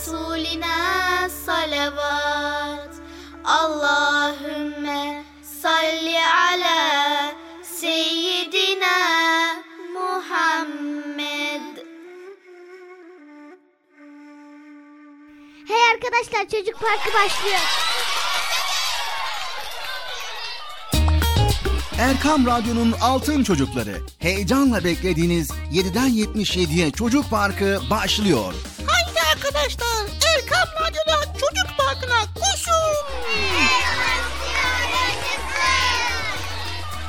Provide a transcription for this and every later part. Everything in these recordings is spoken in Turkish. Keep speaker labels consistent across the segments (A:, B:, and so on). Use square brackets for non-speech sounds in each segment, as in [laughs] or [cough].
A: Resulina salavat Allahümme salli ala Seyyidina Muhammed
B: Hey arkadaşlar çocuk parkı başlıyor. Erkam Radyo'nun Altın Çocukları. Heyecanla beklediğiniz 7'den 77'ye Çocuk Parkı başlıyor.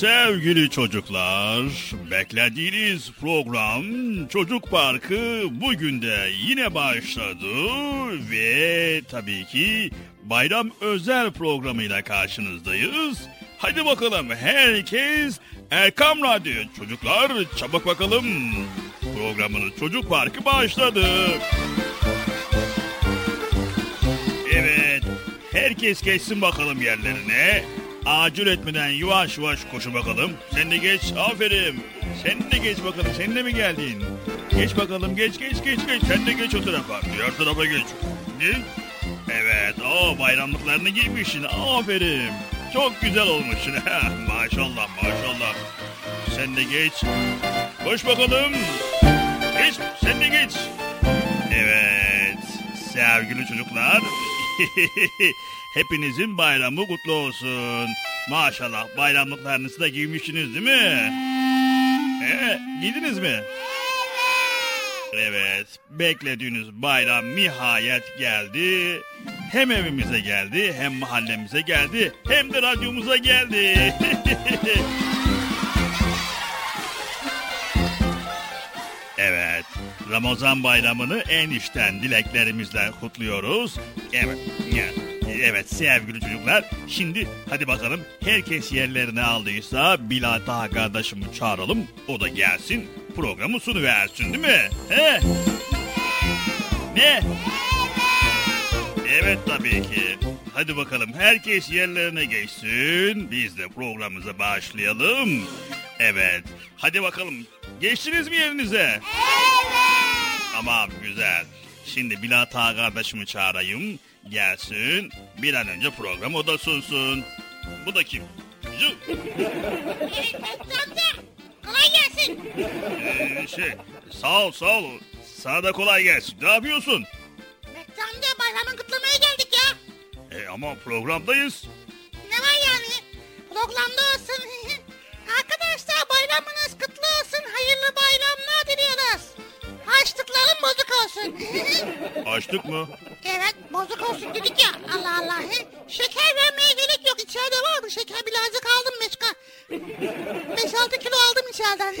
C: Sevgili çocuklar, beklediğiniz program Çocuk Parkı bugün de yine başladı ve tabii ki bayram özel programıyla karşınızdayız. Hadi bakalım herkes Erkam Radyo çocuklar çabuk bakalım. Programının Çocuk Parkı başladı. Evet, herkes geçsin bakalım yerlerine. Acil etmeden yavaş yavaş koşu bakalım. Sen de geç. Aferin. Sen de geç bakalım. Sen de mi geldin? Geç bakalım. Geç geç geç geç. Sen de geç o tarafa. Diğer tarafa geç. Geç. Evet. O bayramlıklarını giymişsin. Aferin. Çok güzel olmuşsun. [laughs] maşallah maşallah. Sen de geç. Koş bakalım. Geç. Sen de geç. Evet. Sevgili çocuklar. [laughs] Hepinizin bayramı kutlu olsun. Maşallah bayramlıklarınızı da giymişsiniz değil mi? Ee, giydiniz mi? Evet. Evet, beklediğiniz bayram nihayet geldi. Hem evimize geldi, hem mahallemize geldi, hem de radyomuza geldi. [laughs] evet, Ramazan bayramını en içten dileklerimizle kutluyoruz. Evet, evet. Evet sevgili çocuklar şimdi hadi bakalım herkes yerlerini aldıysa Bilal Taha kardeşimi çağıralım. O da gelsin programı sunu versin değil mi? He? Ne? Evet tabii ki. Hadi bakalım herkes yerlerine geçsin. Biz de programımıza başlayalım. Evet. Hadi bakalım. Geçtiniz mi yerinize? Evet. Tamam güzel. Şimdi Bilal Taha kardeşimi çağırayım gelsin. Bir an önce program o da sunsun. Bu da kim?
D: Zı. amca kolay gelsin.
C: Ee, şey sağ ol sağ ol. Sana da kolay gelsin. Ne yapıyorsun?
D: Bekçi amca bayramın kutlamaya geldik ya.
C: E, ama programdayız.
D: Ne var yani? Programda olsun. [laughs] Arkadaşlar bayramınız kutlu olsun. Hayırlı bayramlar diliyoruz. Açlıkların bozuk olsun.
C: Açtık mı?
D: Evet bozuk olsun dedik ya. Allah Allah. Şeker vermeye gerek yok. İçeride var mı? Şeker birazcık aldım Meşka. 5-6 kilo aldım içeriden.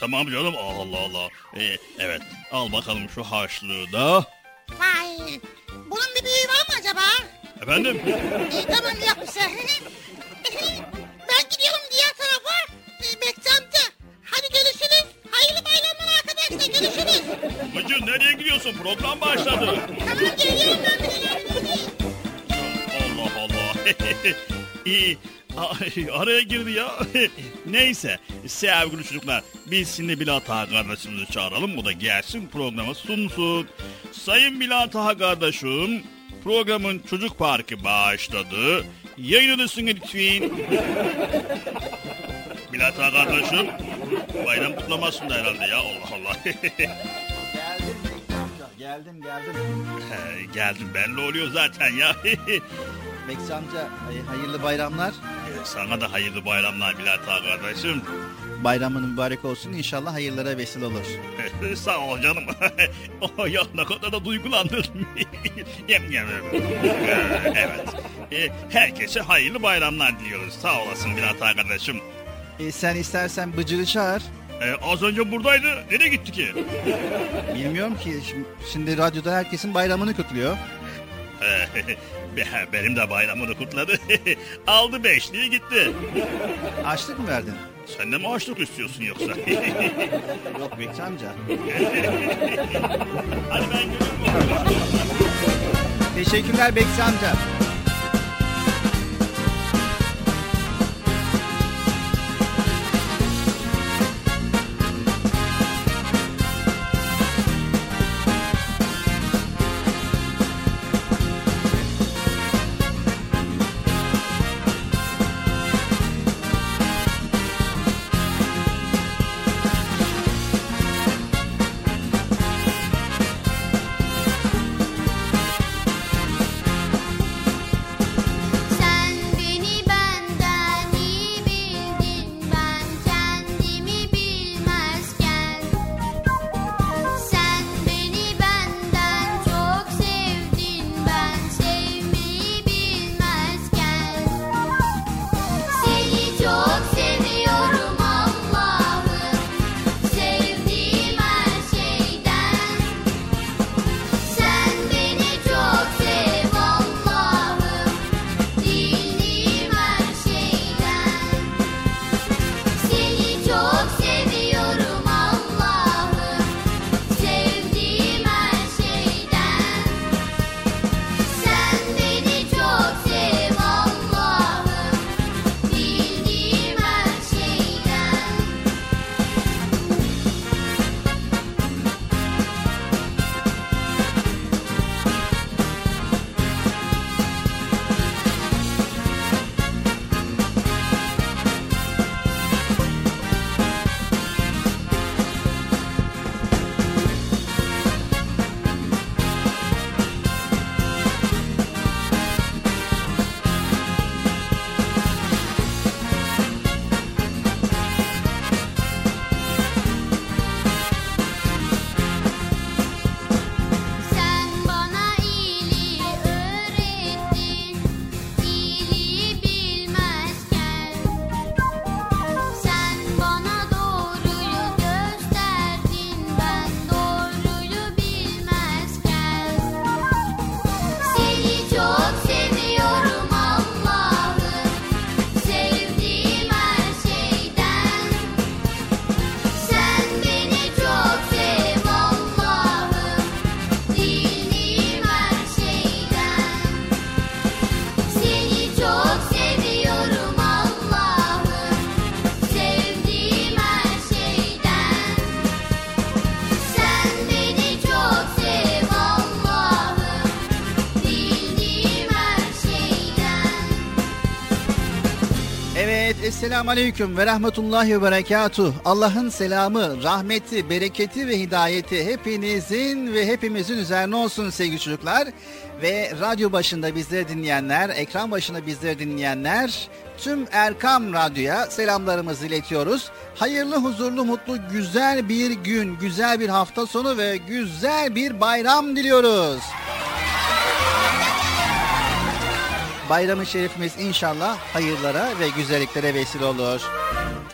C: tamam canım. Allah Allah. Ee, evet al bakalım şu harçlığı da.
D: Vay. Bunun bir büyüğü var mı acaba?
C: Efendim?
D: İyi tamam yapmışsın. ben gidiyorum diğer tarafa. Bekçi amca. Hadi görüşürüz. Hayırlı bayramlar arkadaşlar. Görüşürüz.
C: Bıcır nereye gidiyorsun? Program başladı.
D: Tamam geliyorum ben.
C: Allah Allah. [laughs] İyi. Araya girdi ya. [laughs] Neyse sevgili çocuklar biz şimdi Bilal Taha kardeşimizi çağıralım. O da gelsin programa sunsun. Sayın Bilal Taha kardeşim programın çocuk parkı başladı. Yayınlısın lütfen. [laughs] Bilal Taha kardeşim bayram kutlamasında herhalde ya Allah Allah. [laughs]
B: geldim geldim.
C: He, geldim belli oluyor zaten ya. [laughs]
B: Bekçi amca hayırlı bayramlar.
C: Ee, sana da hayırlı bayramlar Bilal Ağa kardeşim.
B: Bayramın mübarek olsun inşallah hayırlara vesile olur. [laughs]
C: Sağ ol canım. oh, ya ne kadar da duygulandım. evet. Ee, herkese hayırlı bayramlar diliyoruz. Sağ olasın Bilal Ağa kardeşim.
B: E, sen istersen Bıcır'ı çağır.
C: Ee, az önce buradaydı. Nereye gitti ki? [laughs]
B: Bilmiyorum ki. Şimdi, şimdi radyoda herkesin bayramını kutluyor. [laughs]
C: Benim de bayramını kutladı. [laughs] Aldı beşliği gitti.
B: Açlık mı verdin?
C: Sen de mi açlık istiyorsun yoksa?
B: Yok Bekçi amca.
C: Hadi ben geliyorum.
B: Teşekkürler Bekçi amca. Esselamu Aleyküm ve Rahmetullahi ve Berekatuh. Allah'ın selamı, rahmeti, bereketi ve hidayeti hepinizin ve hepimizin üzerine olsun sevgili çocuklar. Ve radyo başında bizleri dinleyenler, ekran başında bizleri dinleyenler, tüm Erkam Radyo'ya selamlarımızı iletiyoruz. Hayırlı, huzurlu, mutlu, güzel bir gün, güzel bir hafta sonu ve güzel bir bayram diliyoruz. Bayram-ı Şerifimiz inşallah hayırlara ve güzelliklere vesile olur.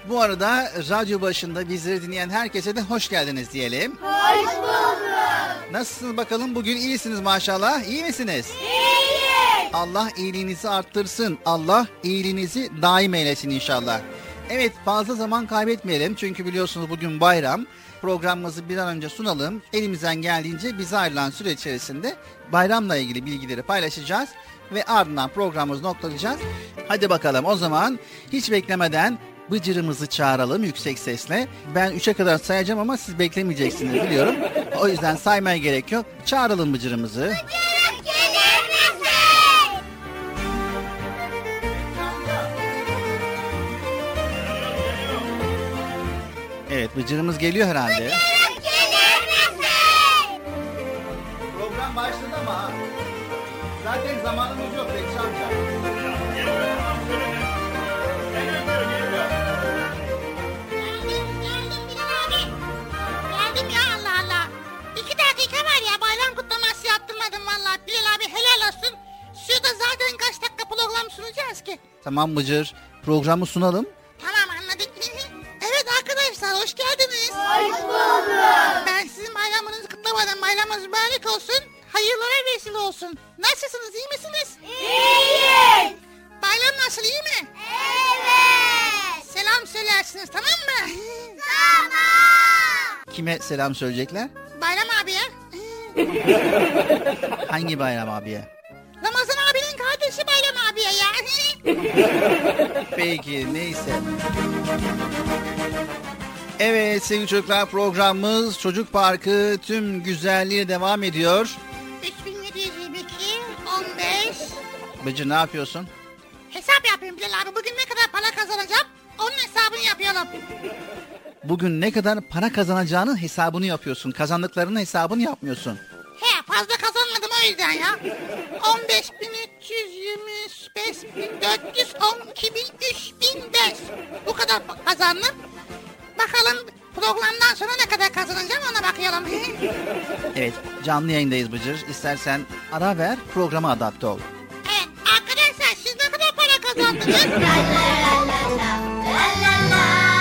B: Bu arada radyo başında bizleri dinleyen herkese de hoş geldiniz diyelim.
E: Hoş bulduk.
B: Nasılsınız bakalım? Bugün iyisiniz maşallah. İyi misiniz?
E: İyiyiz.
B: Allah iyiliğinizi arttırsın. Allah iyiliğinizi daim eylesin inşallah. Evet fazla zaman kaybetmeyelim. Çünkü biliyorsunuz bugün bayram. Programımızı bir an önce sunalım. Elimizden geldiğince bize ayrılan süre içerisinde bayramla ilgili bilgileri paylaşacağız ve ardından programımızı noktalayacağız. Hadi bakalım o zaman hiç beklemeden Bıcırımızı çağıralım yüksek sesle. Ben üçe kadar sayacağım ama siz beklemeyeceksiniz biliyorum. O yüzden saymaya gerek yok. Çağıralım Bıcırımızı.
E: Misin?
B: Evet Bıcırımız geliyor herhalde.
E: Bıcırık gelir misin?
B: Program başladı ama zaten zamanımız yok Bekçi amca.
D: Geldim, geldim Bilal abi. Geldim ya Allah Allah. İki dakika var ya bayram kutlaması yaptırmadım valla. Bilal abi helal olsun. Şurada zaten kaç dakika program sunacağız ki.
B: Tamam Bıcır programı sunalım.
D: Tamam anladık. [laughs] evet arkadaşlar hoş geldiniz.
E: Hoş bulduk.
D: Ben sizin bayramınızı kutlamadım. Bayramınız mübarek olsun hayırlara vesile olsun. Nasılsınız iyi misiniz?
E: İyiyiz.
D: Bayram nasıl iyi mi?
E: Evet.
D: Selam söylersiniz tamam mı?
E: Tamam.
B: Kime selam söyleyecekler?
D: Bayram abiye. [laughs]
B: Hangi Bayram abiye?
D: Ramazan abinin kardeşi Bayram abiye ya. [laughs]
B: Peki neyse. Evet sevgili çocuklar programımız Çocuk Parkı tüm güzelliği devam ediyor. Bıcı ne yapıyorsun?
D: Hesap yapıyorum Bilal abi. Bugün ne kadar para kazanacağım onun hesabını yapıyorum.
B: Bugün ne kadar para kazanacağının hesabını yapıyorsun. Kazandıklarının hesabını yapmıyorsun.
D: He fazla kazanmadım o yüzden ya. 15.325 bin bu kadar kazandım. Bakalım programdan sonra ne kadar kazanacağım ona bakıyorum. [laughs]
B: evet canlı yayındayız Bıcır. İstersen ara ver programa adapte ol.
A: not the good. La la la la la la la.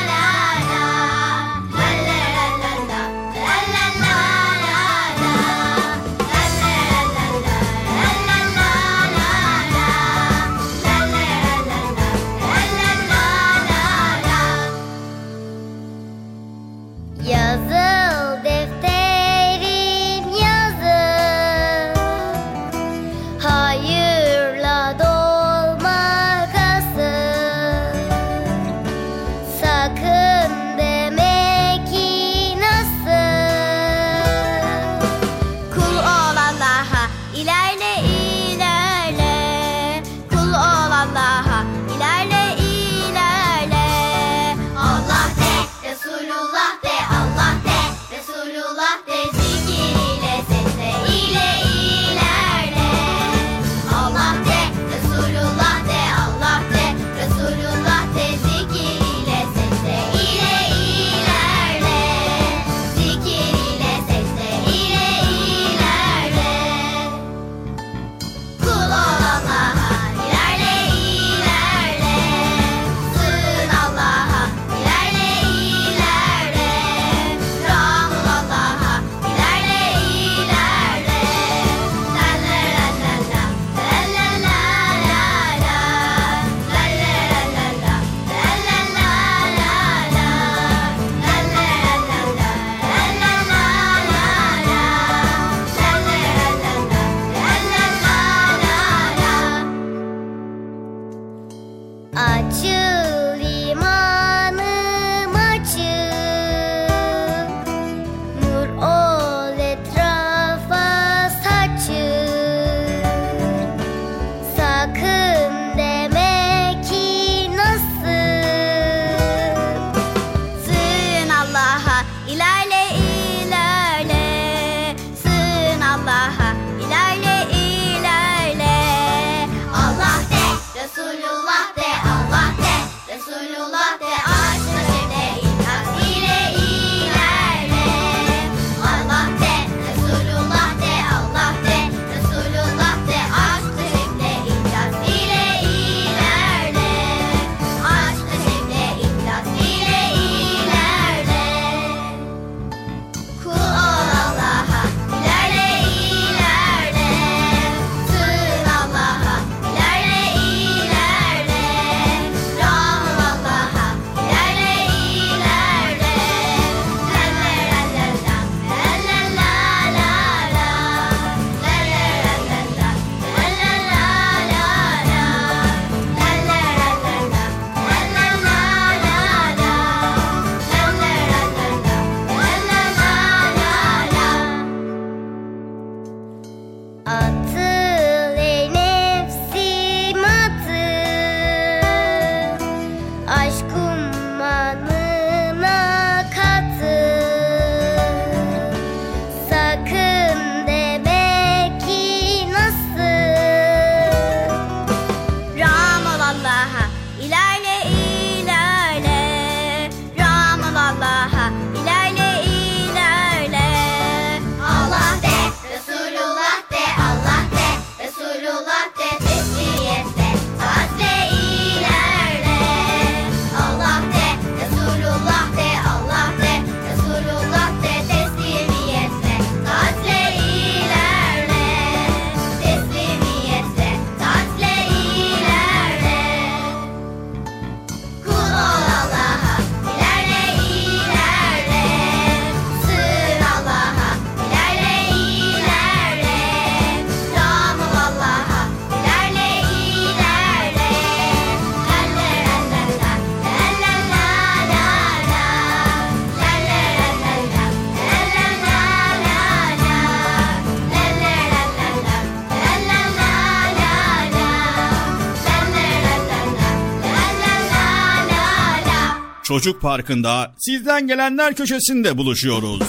C: Çocuk Parkı'nda sizden gelenler köşesinde buluşuyoruz.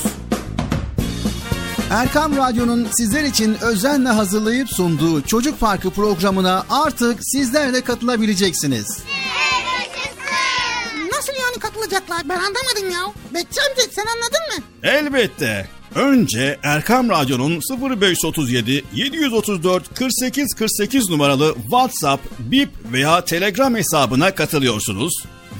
B: Erkam Radyo'nun sizler için özenle hazırlayıp sunduğu Çocuk Parkı programına artık sizler de katılabileceksiniz.
D: Nasıl yani katılacaklar ben anlamadım ya. Bekçi amca sen anladın mı?
C: Elbette. Önce Erkam Radyo'nun 0537 734 48 48 numaralı WhatsApp, Bip veya Telegram hesabına katılıyorsunuz.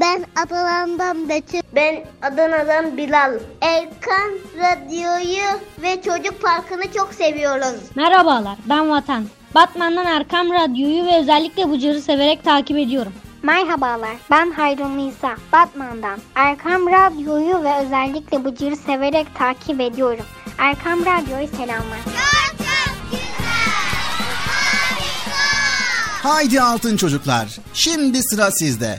E: Ben Adana'dan Betül. Ben Adana'dan Bilal. Erkan Radyo'yu ve Çocuk Parkı'nı çok seviyoruz.
F: Merhabalar, ben Vatan. Batman'dan Erkam Radyo'yu ve özellikle Bıcır'ı severek takip ediyorum.
G: Merhabalar, ben Hayrun Nisa, Batman'dan. Erkam Radyo'yu ve özellikle Bıcır'ı severek takip ediyorum. Erkam Radyo'yu selamlar.
E: Çok çok güzel. Harika.
B: Haydi altın çocuklar. Şimdi sıra sizde.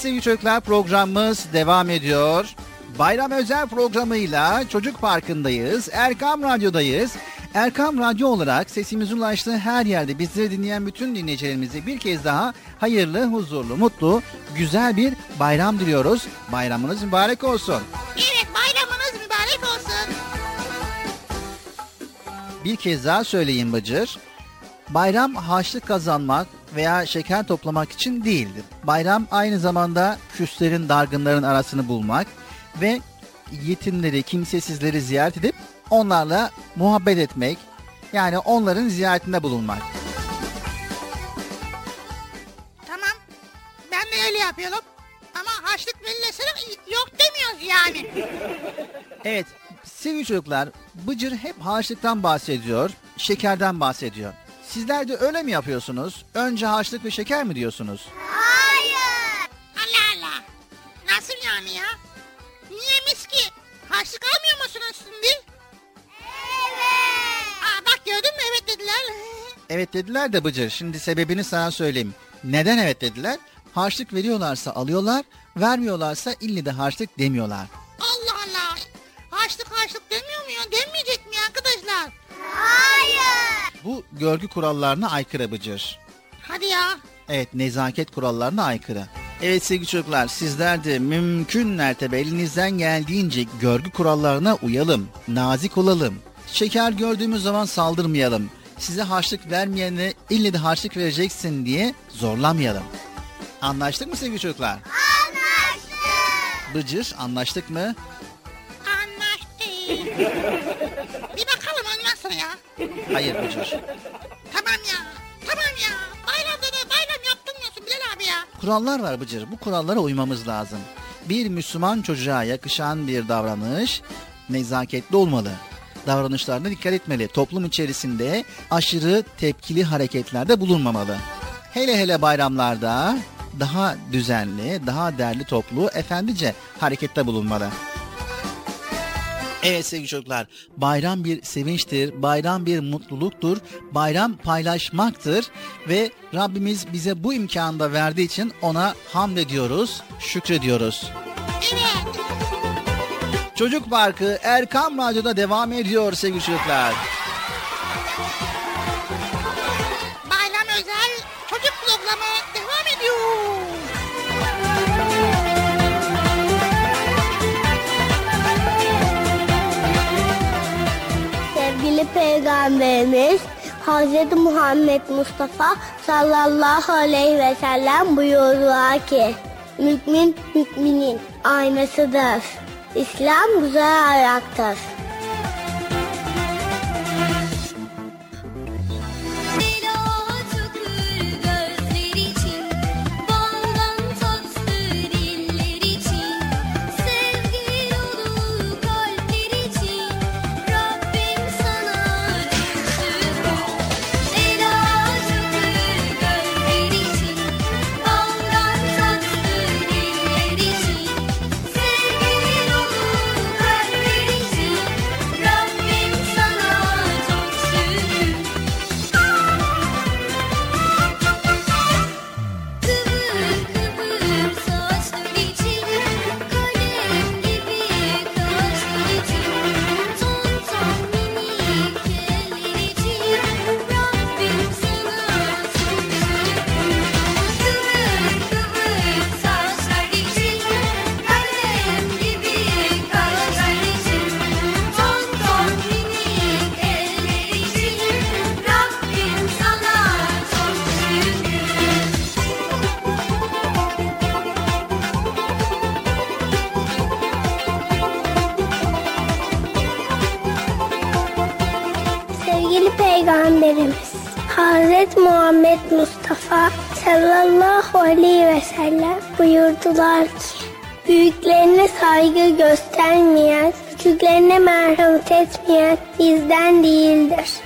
B: Sevgili çocuklar programımız devam ediyor. Bayram özel programıyla Çocuk Parkı'ndayız. Erkam Radyo'dayız. Erkam Radyo olarak sesimizin ulaştığı her yerde bizleri dinleyen bütün dinleyicilerimize bir kez daha hayırlı, huzurlu, mutlu, güzel bir bayram diliyoruz. Bayramınız mübarek olsun.
D: evet bayramınız mübarek olsun.
B: Bir kez daha söyleyin Bıcır. Bayram harçlık kazanmak veya şeker toplamak için değildir. Bayram aynı zamanda küslerin, dargınların arasını bulmak ve yetimleri, kimsesizleri ziyaret edip onlarla muhabbet etmek, yani onların ziyaretinde bulunmak.
D: Tamam. Ben de öyle yapıyorum. Ama haçlık verilirse yok demiyoruz yani.
B: Evet, sevgili çocuklar, Bıcır hep harçlıktan bahsediyor, şekerden bahsediyor. Sizler de öyle mi yapıyorsunuz? Önce harçlık ve şeker mi diyorsunuz?
E: Hayır.
D: Allah Allah. Nasıl yani ya? Niyemiş ki? Harçlık almıyor musunuz şimdi?
E: Evet.
D: Aa bak gördün mü evet dediler. [laughs]
B: Evet dediler de Bıcır. Şimdi sebebini sana söyleyeyim. Neden evet dediler? Harçlık veriyorlarsa alıyorlar, vermiyorlarsa ille de harçlık demiyorlar.
D: Allah Allah. Harçlık harçlık demiyor mu ya? Denmeyecek mi arkadaşlar?
E: Hayır.
B: Bu görgü kurallarına aykırı Bıcır.
D: Hadi ya.
B: Evet nezaket kurallarına aykırı. Evet sevgili çocuklar sizler de mümkün mertebe elinizden geldiğince görgü kurallarına uyalım. Nazik olalım. Şeker gördüğümüz zaman saldırmayalım. Size harçlık vermeyene ille de harçlık vereceksin diye zorlamayalım. Anlaştık mı sevgili çocuklar?
E: Anlaştık.
B: Bıcır anlaştık mı?
D: Anlaştık. Bir bakalım sonra ya.
B: Hayır Bıcır.
D: Tamam ya. Tamam ya. Bayramda da bayram yaptın diyorsun Bilal abi ya.
B: Kurallar var Bıcır. Bu kurallara uymamız lazım. Bir Müslüman çocuğa yakışan bir davranış nezaketli olmalı. Davranışlarına dikkat etmeli. Toplum içerisinde aşırı tepkili hareketlerde bulunmamalı. Hele hele bayramlarda daha düzenli, daha derli toplu, efendice harekette bulunmalı. Evet sevgili çocuklar, bayram bir sevinçtir, bayram bir mutluluktur, bayram paylaşmaktır ve Rabbimiz bize bu imkanı da verdiği için ona hamd ediyoruz, şükrediyoruz.
D: Evet.
B: Çocuk Parkı Erkam Radyo'da devam ediyor sevgili çocuklar.
D: Bayram özel çocuk programı devam ediyor.
E: Hz. Muhammed Mustafa sallallahu aleyhi ve sellem buyurdular ki Mümin müminin aynasıdır. İslam güzel ayaktır. Buyurdular ki Büyüklerine saygı göstermeyen, küçüklerine merhamet etmeyen bizden değildir.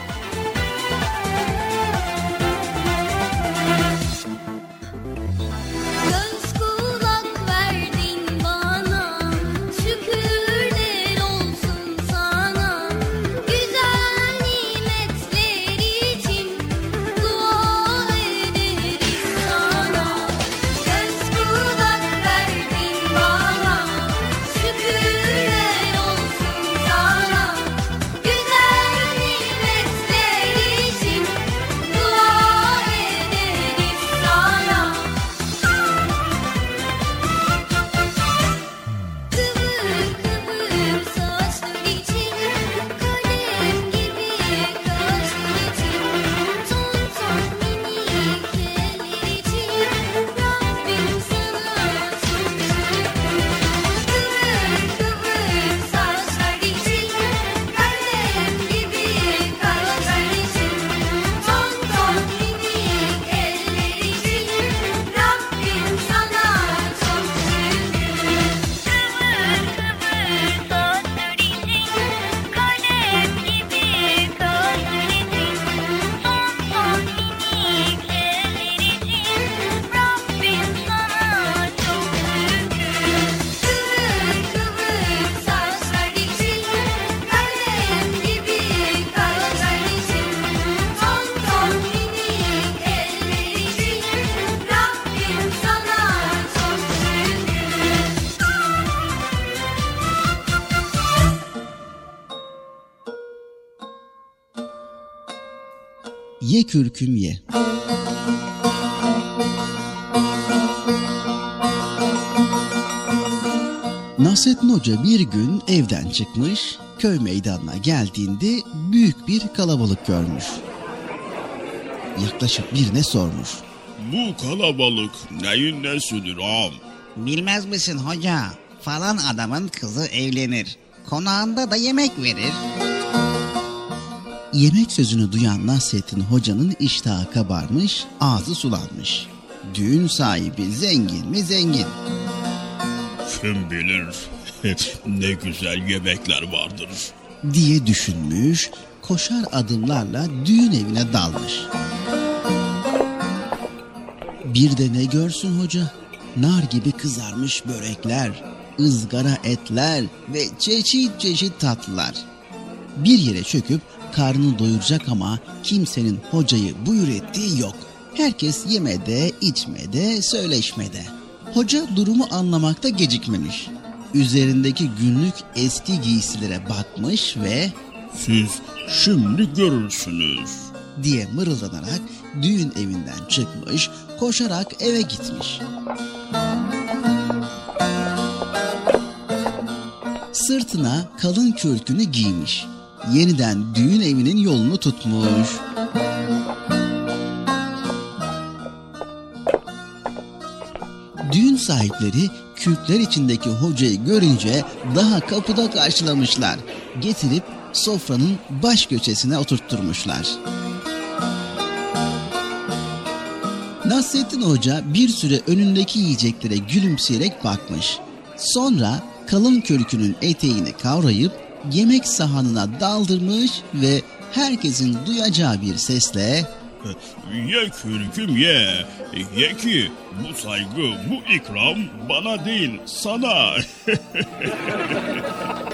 B: Kürküm ye. Nasrettin Hoca bir gün evden çıkmış, köy meydanına geldiğinde büyük bir kalabalık görmüş. Yaklaşıp birine sormuş.
C: Bu kalabalık neyin nesidir ağam?
H: Bilmez misin hoca? Falan adamın kızı evlenir. Konağında da yemek verir.
B: Yemek sözünü duyan Nasrettin Hoca'nın iştahı kabarmış, ağzı sulanmış. Düğün sahibi zengin mi zengin.
C: Kim bilir ne güzel yemekler vardır.
B: diye düşünmüş, koşar adımlarla düğün evine dalmış. Bir de ne görsün hoca? Nar gibi kızarmış börekler, ızgara etler ve çeşit çeşit tatlılar. Bir yere çöküp karnını doyuracak ama kimsenin hocayı buyur ettiği yok. Herkes yemede, içmede, söyleşmede. Hoca durumu anlamakta gecikmemiş. Üzerindeki günlük eski giysilere bakmış ve
C: Siz şimdi görürsünüz.
B: diye mırıldanarak düğün evinden çıkmış, koşarak eve gitmiş. Sırtına kalın kürkünü giymiş. Yeniden düğün evinin yolunu tutmuş. Düğün sahipleri kürkler içindeki hocayı görünce daha kapıda karşılamışlar. Getirip sofranın baş köşesine oturtturmuşlar. Nasrettin Hoca bir süre önündeki yiyeceklere gülümseyerek bakmış. Sonra kalın kürkünün eteğini kavrayıp yemek sahanına daldırmış ve herkesin duyacağı bir sesle
C: Ye kürküm ye. Ye ki bu saygı, bu ikram bana değil sana. [laughs]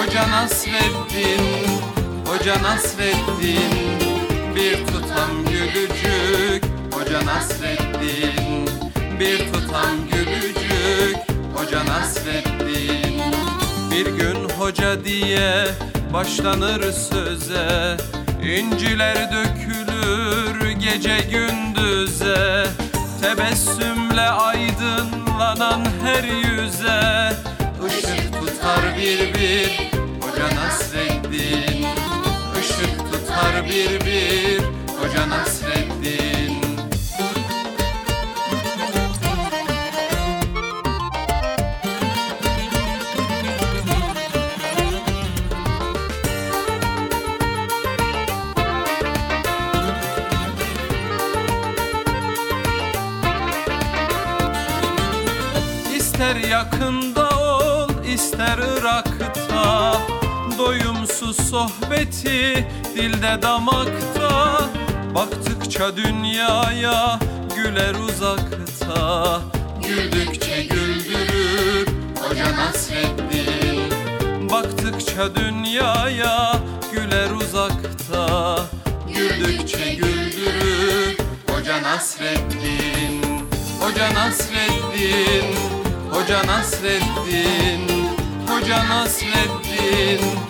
I: Hoca Nasreddin Hoca Nasreddin Bir tutam gülücük. Hoca Nasreddin Bir tutam gülücük. Hoca Nasreddin Bir gün hoca diye başlanır söze. İnciler dökülür gece gündüze. Tebessümle aydınlanan her yüze bir bir Hoca Nasreddin. Işık tutar bir bir Hoca Nasreddin sohbeti dilde damakta Baktıkça dünyaya güler uzakta. Güldükçe güldürür Hoca Nasreddin. Baktıkça dünyaya güler uzakta. Güldükçe güldürür Hoca Nasreddin. Hoca Nasreddin Hoca Nasreddin Hoca Nasreddin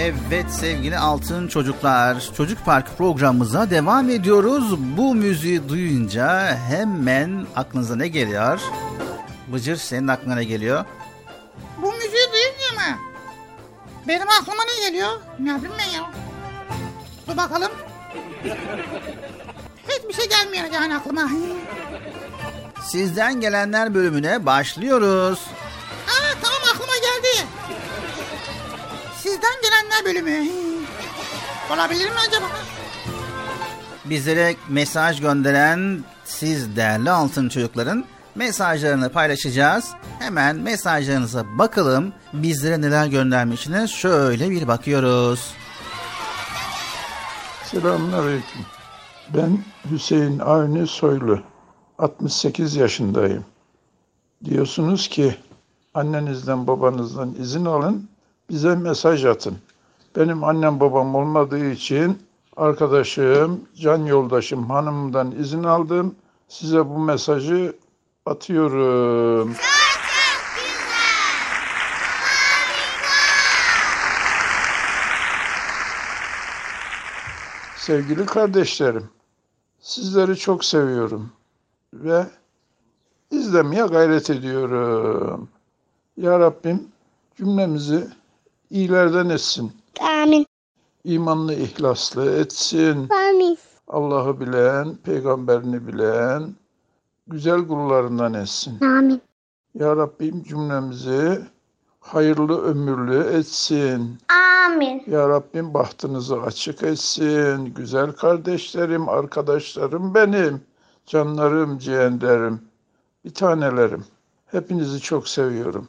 B: Evet sevgili altın çocuklar, Çocuk Park programımıza devam ediyoruz. Bu müziği duyunca hemen aklınıza ne geliyor? Bıcır senin aklına ne geliyor?
D: Bu müziği duyunca mı? Benim aklıma ne geliyor? Ne yapayım ben ya? Dur bakalım. Hiçbir şey gelmiyor yani aklıma.
B: Sizden gelenler bölümüne başlıyoruz.
D: Sizden gelenler bölümü. Olabilir mi acaba?
B: Bizlere mesaj gönderen siz değerli altın çocukların mesajlarını paylaşacağız. Hemen mesajlarınıza bakalım. Bizlere neler göndermişsiniz şöyle bir bakıyoruz.
J: Selamünaleyküm. Ben Hüseyin Avni Soylu. 68 yaşındayım. Diyorsunuz ki annenizden babanızdan izin alın, bize mesaj atın. Benim annem babam olmadığı için arkadaşım, can yoldaşım, hanımımdan izin aldım. Size bu mesajı atıyorum. Sevgili kardeşlerim, sizleri çok seviyorum ve izlemeye gayret ediyorum. Ya Rabbim cümlemizi iyilerden etsin.
K: Amin.
J: İmanlı, ihlaslı etsin.
K: Amin.
J: Allah'ı bilen, peygamberini bilen, güzel kullarından etsin.
K: Amin.
J: Ya Rabbim cümlemizi hayırlı ömürlü etsin.
K: Amin.
J: Ya Rabbim bahtınızı açık etsin. Güzel kardeşlerim, arkadaşlarım benim. Canlarım, ciğerlerim, bir tanelerim. Hepinizi çok seviyorum.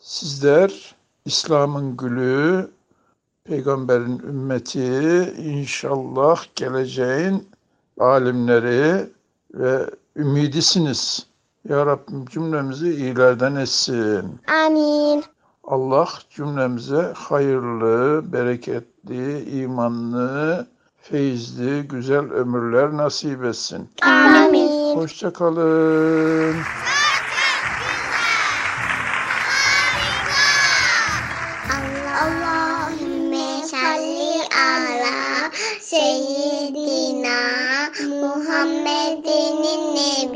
J: Sizler İslam'ın gülü, peygamberin ümmeti, inşallah geleceğin alimleri ve ümidisiniz. Ya Rabbim cümlemizi iyilerden etsin.
K: Amin.
J: Allah cümlemize hayırlı, bereketli, imanlı, feyizli, güzel ömürler nasip etsin.
K: Amin.
J: Hoşçakalın.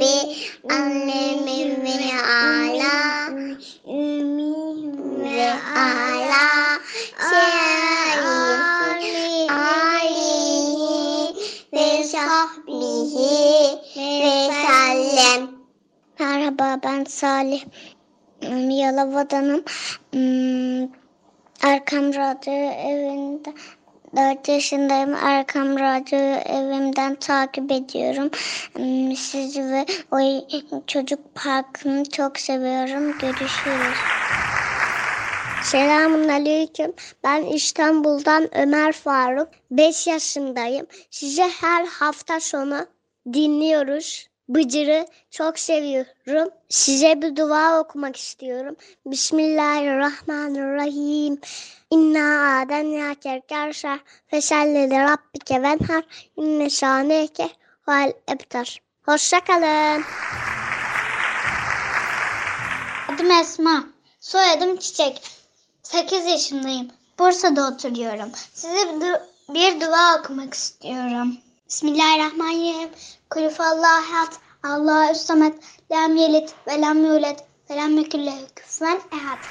K: Nebi annemin ve ala ümmi ve ala şerif alihi ve sahbihi ve sellem. Merhaba ben Salih. Hmm, Yalova'danım. Hmm, Erkam Radyo evinde 4 yaşındayım. Erkam Radyo evimden takip ediyorum. Hmm, Sizi ve o çocuk parkını çok seviyorum. Görüşürüz. Selamun Aleyküm. Ben İstanbul'dan Ömer Faruk. 5 yaşındayım. Size her hafta sonu dinliyoruz. Bıcır'ı çok seviyorum. Size bir dua okumak istiyorum. Bismillahirrahmanirrahim. İnna aden ya kerkerşer feselleli rabbike venhar inne şaneke vel ebtar. Hoşçakalın. Adım Esma. Soyadım Çiçek. 8 yaşındayım. Bursa'da oturuyorum. Size bir, du- bir dua okumak istiyorum. Bismillahirrahmanirrahim. Kulüfallahu ehad. Allahu samet. Lem yelit ve lem yulet ve lem yeküllehu küfen ehad.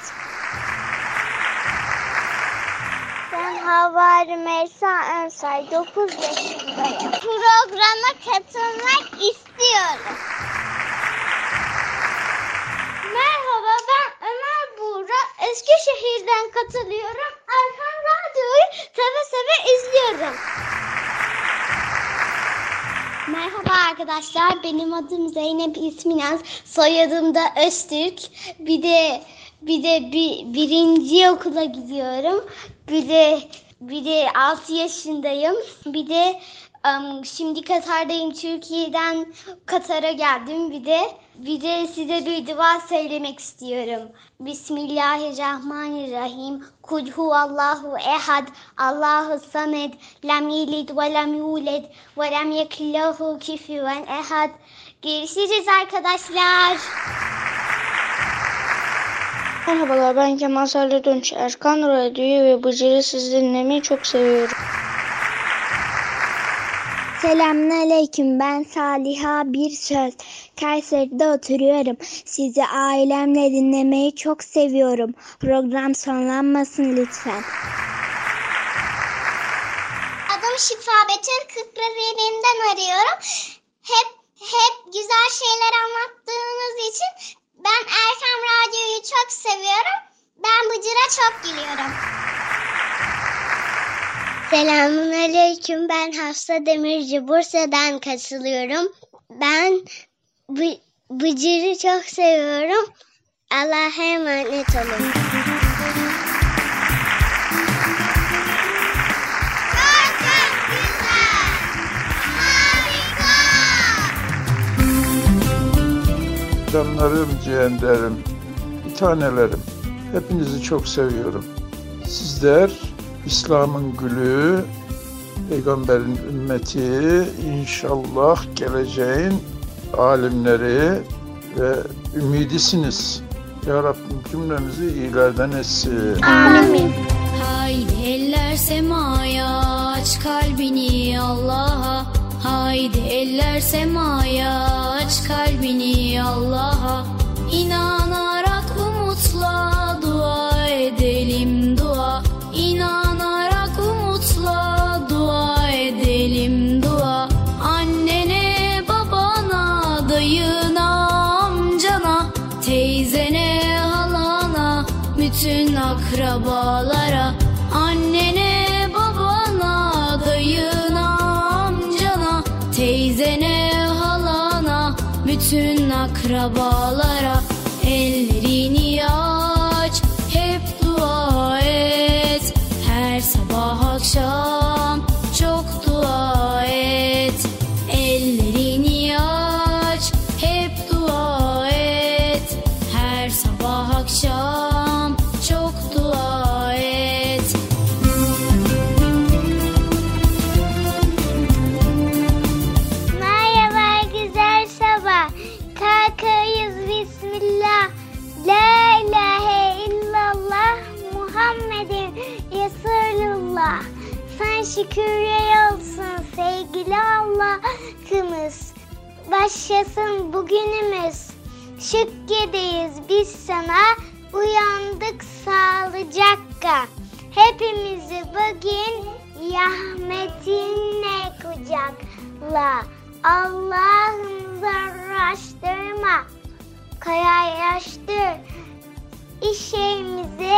K: Ben Hava Rümeysa Önsay. 9 yaşındayım. Programa katılmak istiyorum. Merhaba ben Ömer Buğra. Eskişehir'den katılıyorum. Erkan Radyo'yu seve seve izliyorum. Merhaba arkadaşlar. Benim adım Zeynep İsminaz. Soyadım da Öztürk. Bir de bir de bir, birinci okula gidiyorum. Bir de bir de 6 yaşındayım. Bir de em, şimdi Katar'dayım. Türkiye'den Katar'a geldim. Bir de bir de size bir dua söylemek istiyorum. Bismillahirrahmanirrahim. Kul huvallahu ehad. Allahu samed. Lem yelid ve lem yuled ve lem yekillahu küfüven ehad. Görüşürüz arkadaşlar.
L: Merhabalar ben Kemal Salih Dönüş. Erkan Radyo'yu ve Bıcır'ı siz dinlemeyi çok seviyorum.
K: Selamünaleyküm ben Saliha Bir Söz. Kayseri'de oturuyorum. Sizi ailemle dinlemeyi çok seviyorum. Program sonlanmasın lütfen.
H: Adım Şifa Betül Kırklareli'nden arıyorum. Hep hep güzel şeyler anlattığınız için ben Erkam Radyo'yu çok seviyorum. Ben Bıcır'a çok gülüyorum. Selamun Aleyküm. Ben Hafsa Demirci. Bursa'dan katılıyorum. Ben Bı- Bıcır'ı çok seviyorum. Allah'a emanet olun.
J: Canlarım, ciğerlerim, bir tanelerim. Hepinizi çok seviyorum. Sizler İslam'ın gülü, Peygamberin ümmeti, inşallah geleceğin alimleri ve ümidisiniz. Ya Rabbim cümlemizi iyilerden etsin.
H: Amin.
M: Haydi eller semaya aç kalbini Allah'a Haydi eller semaya aç kalbini Allah'a İnanarak
K: merhabalar. Şükürler olsun sevgili Allah'ımız. Başlasın bugünümüz. Şükredeyiz biz sana. Uyandık sağlıcakla. Hepimizi bugün rahmetinle kucakla. Allah'ım zarraştırma, kayalaştır. İşimizi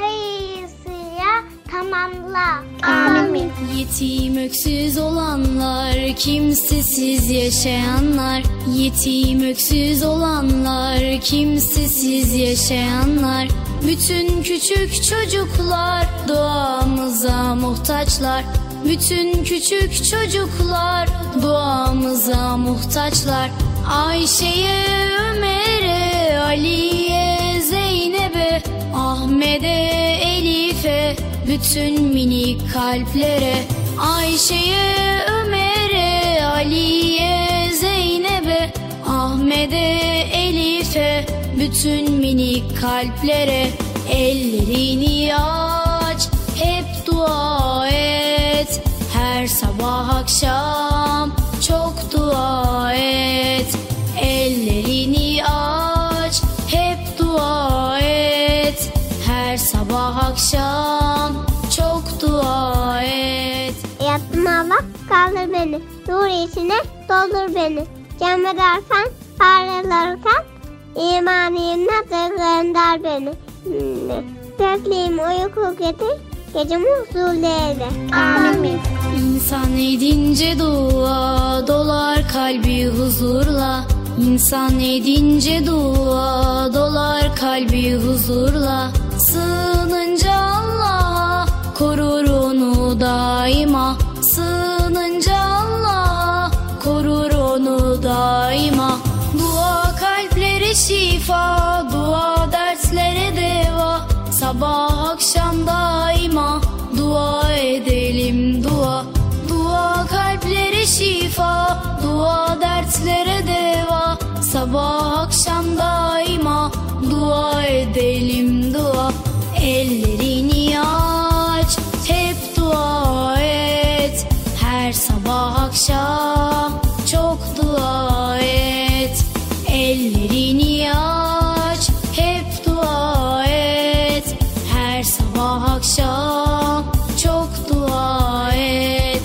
K: hayırlısıyla tamamla. Amin.
M: Yetim öksüz olanlar, kimsesiz yaşayanlar. Yetim öksüz olanlar, kimsesiz yaşayanlar. Bütün küçük çocuklar duamıza muhtaçlar. Bütün küçük çocuklar duamıza muhtaçlar. Ayşe'ye, Ömer'e, Ali'ye, Zeynep'e Ahmet'e, Elif'e bütün minik kalplere Ayşe'ye, Ömer'e, Ali'ye, Zeynep'e Ahmet'e, Elif'e bütün minik kalplere Ellerini aç hep dua et. Her sabah akşam çok dua et. Ellerini aç
K: kaldır beni. Nur içine doldur beni. Cem edersen parlarken imanına da gönder beni. Hmm. Gözlüğüm uyku getir. Gecemi huzurlu eyle. Amin.
M: İnsan edince dua dolar kalbi huzurla İnsan edince dua dolar kalbi huzurla Sığınınca Allah'a korur onu daima şifa Dua dertlere deva. Sabah akşam daima Dua edelim dua. Dua kalplere şifa Dua dertlere deva. Sabah akşam daima Dua edelim dua. Ellerini aç Hep dua et. Her sabah akşam Çok dua et. Ellerini aç hep dua et Her sabah akşam çok dua et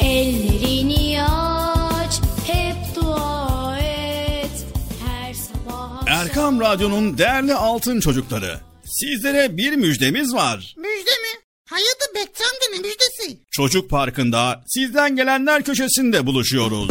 M: Ellerini aç hep dua et Her sabah akşam
C: Erkam Radyo'nun değerli altın çocukları. Sizlere bir müjdemiz var.
D: Müjde mi? Hayatı Bekçam'da ne müjdesi?
C: Çocuk Parkı'nda sizden gelenler köşesinde buluşuyoruz.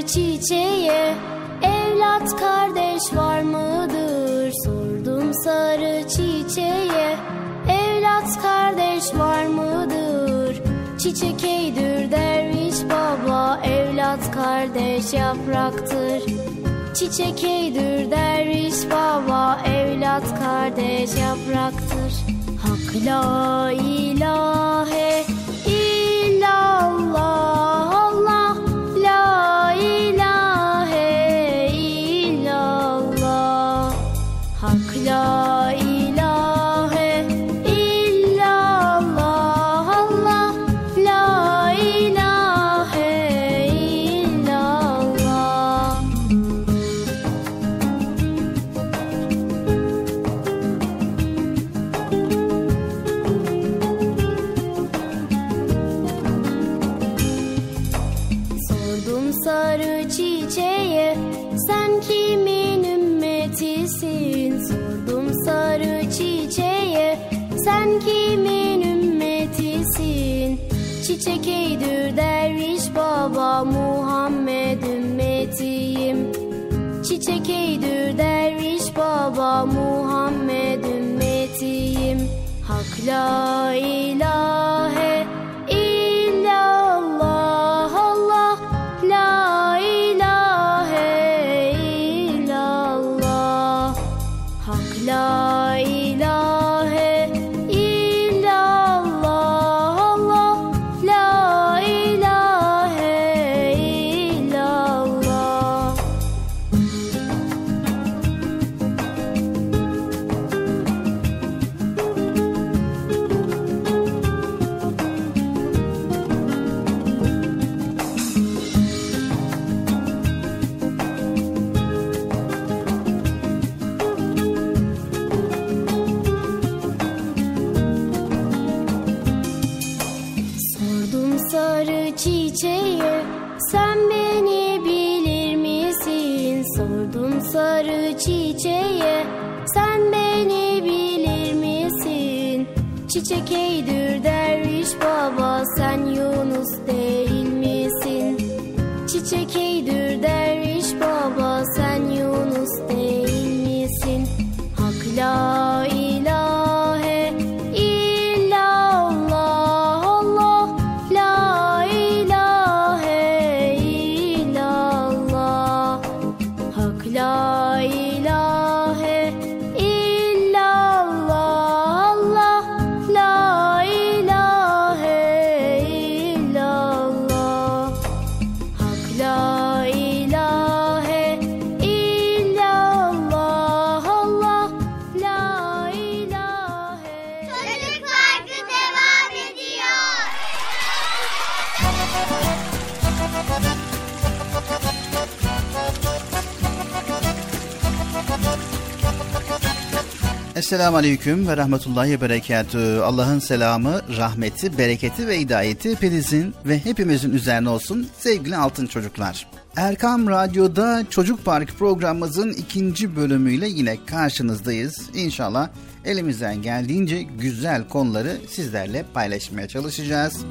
M: sarı çiçeğe evlat kardeş var mıdır? Sordum sarı çiçeğe evlat kardeş var mıdır? Çiçek eydür derviş baba evlat kardeş yapraktır. Çiçek eydür derviş baba evlat kardeş yapraktır. Hak la ilahe Çiçek eydür derviş baba Muhammed ümmetiyim. Çiçek eydür derviş baba Muhammed ümmetiyim. Hak la ilahe
B: Esselamu Aleyküm ve Rahmetullahi ve Berekatü. Allah'ın selamı, rahmeti, bereketi ve hidayeti hepinizin ve hepimizin üzerine olsun sevgili altın çocuklar. Erkam Radyo'da Çocuk Park programımızın ikinci bölümüyle yine karşınızdayız. İnşallah elimizden geldiğince güzel konuları sizlerle paylaşmaya çalışacağız.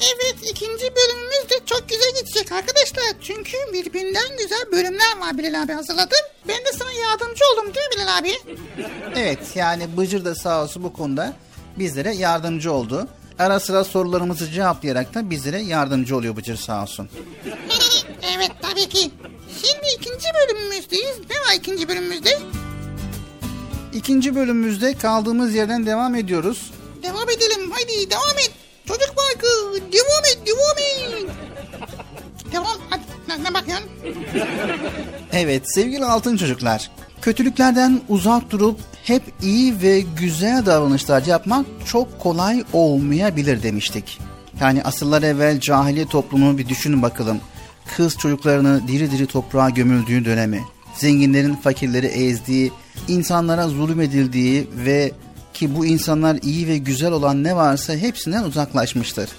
D: Evet ikinci bölümümüz de çok güzel gidecek arkadaşlar. Çünkü birbirinden güzel bölümler var Bilal abi hazırladım. Ben de sana yardımcı oldum değil mi Bilal abi?
B: Evet yani Bıcır da sağ olsun bu konuda bizlere yardımcı oldu. Ara sıra sorularımızı cevaplayarak da bizlere yardımcı oluyor Bıcır sağ olsun. [laughs]
D: evet tabii ki. Şimdi ikinci bölümümüzdeyiz. Ne var ikinci bölümümüzde?
B: İkinci bölümümüzde kaldığımız yerden devam ediyoruz.
D: Devam edelim haydi devam et. Çocuk parkı devam et devam et. Devam hadi ne bakıyorsun?
B: Evet sevgili altın çocuklar. Kötülüklerden uzak durup hep iyi ve güzel davranışlar yapmak çok kolay olmayabilir demiştik. Yani asırlar evvel cahiliye toplumunu bir düşünün bakalım. Kız çocuklarını diri diri toprağa gömüldüğü dönemi, zenginlerin fakirleri ezdiği, insanlara zulüm edildiği ve ki bu insanlar iyi ve güzel olan ne varsa hepsinden uzaklaşmıştır.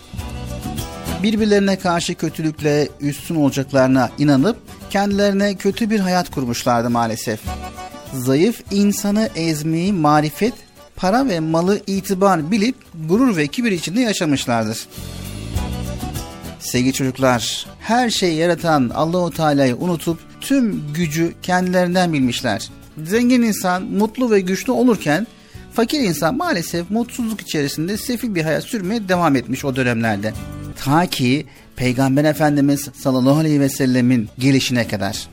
B: Birbirlerine karşı kötülükle üstün olacaklarına inanıp kendilerine kötü bir hayat kurmuşlardı maalesef. Zayıf insanı ezmeyi marifet, para ve malı itibar bilip gurur ve kibir içinde yaşamışlardır. Sevgili çocuklar, her şeyi yaratan Allahu Teala'yı unutup tüm gücü kendilerinden bilmişler. Zengin insan mutlu ve güçlü olurken Fakir insan maalesef mutsuzluk içerisinde sefil bir hayat sürmeye devam etmiş o dönemlerde. Ta ki Peygamber Efendimiz sallallahu aleyhi ve sellemin gelişine kadar.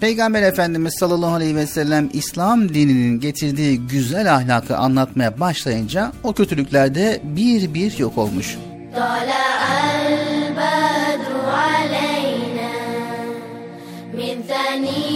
B: Peygamber Efendimiz sallallahu aleyhi ve sellem İslam dininin getirdiği güzel ahlakı anlatmaya başlayınca o kötülükler de bir bir yok olmuş.
A: طلع البدر علينا من ثنيات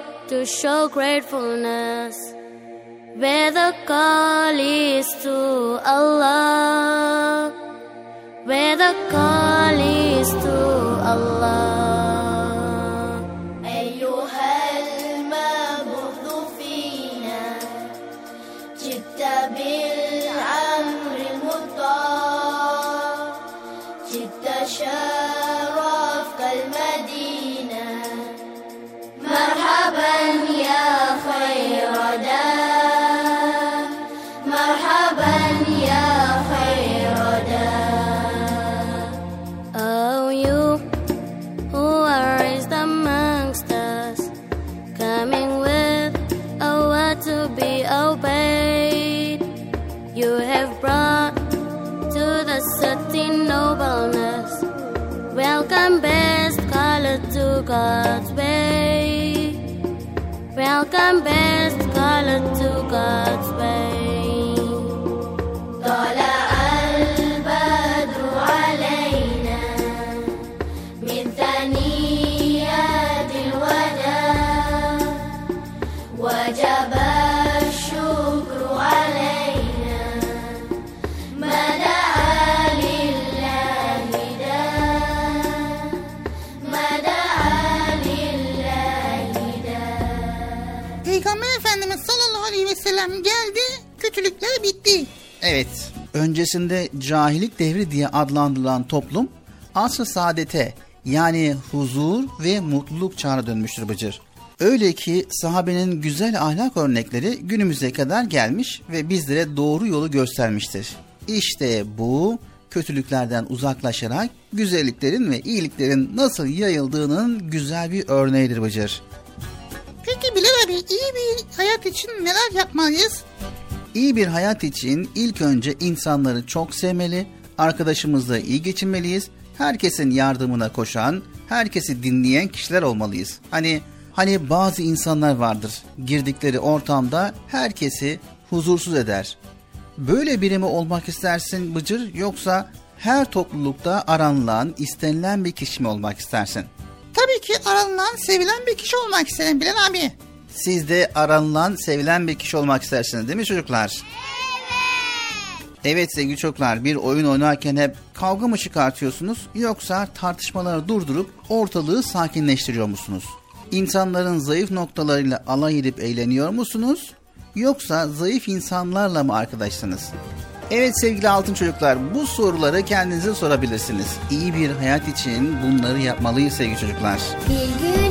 A: to show gratefulness. Where the call is to Allah, where the call is to Allah. God's way. Welcome, best color to God's
B: Evet, öncesinde cahillik devri diye adlandırılan toplum asr-ı saadete yani huzur ve mutluluk çağına dönmüştür Bıcır. Öyle ki sahabenin güzel ahlak örnekleri günümüze kadar gelmiş ve bizlere doğru yolu göstermiştir. İşte bu kötülüklerden uzaklaşarak güzelliklerin ve iyiliklerin nasıl yayıldığının güzel bir örneğidir Bıcır.
D: Peki Bilal abi iyi bir hayat için neler yapmalıyız?
B: İyi bir hayat için ilk önce insanları çok sevmeli, arkadaşımızla iyi geçinmeliyiz, herkesin yardımına koşan, herkesi dinleyen kişiler olmalıyız. Hani hani bazı insanlar vardır, girdikleri ortamda herkesi huzursuz eder. Böyle biri mi olmak istersin Bıcır yoksa her toplulukta aranılan, istenilen bir kişi mi olmak istersin?
D: Tabii ki aranılan, sevilen bir kişi olmak isterim Bilal abi.
B: Siz de aranılan, sevilen bir kişi olmak istersiniz değil mi çocuklar? Evet sevgili çocuklar bir oyun oynarken hep kavga mı çıkartıyorsunuz yoksa tartışmaları durdurup ortalığı sakinleştiriyor musunuz? İnsanların zayıf noktalarıyla alay edip eğleniyor musunuz? Yoksa zayıf insanlarla mı arkadaşsınız? Evet sevgili altın çocuklar bu soruları kendinize sorabilirsiniz. İyi bir hayat için bunları yapmalıyız sevgili çocuklar.
A: Bir gül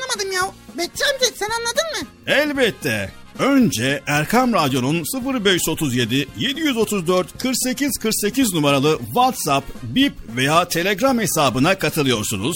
D: anlamadım ya. Bekçi amca sen anladın mı?
B: Elbette. Önce Erkam Radyo'nun 0537 734 48 48 numaralı WhatsApp, Bip veya Telegram hesabına katılıyorsunuz.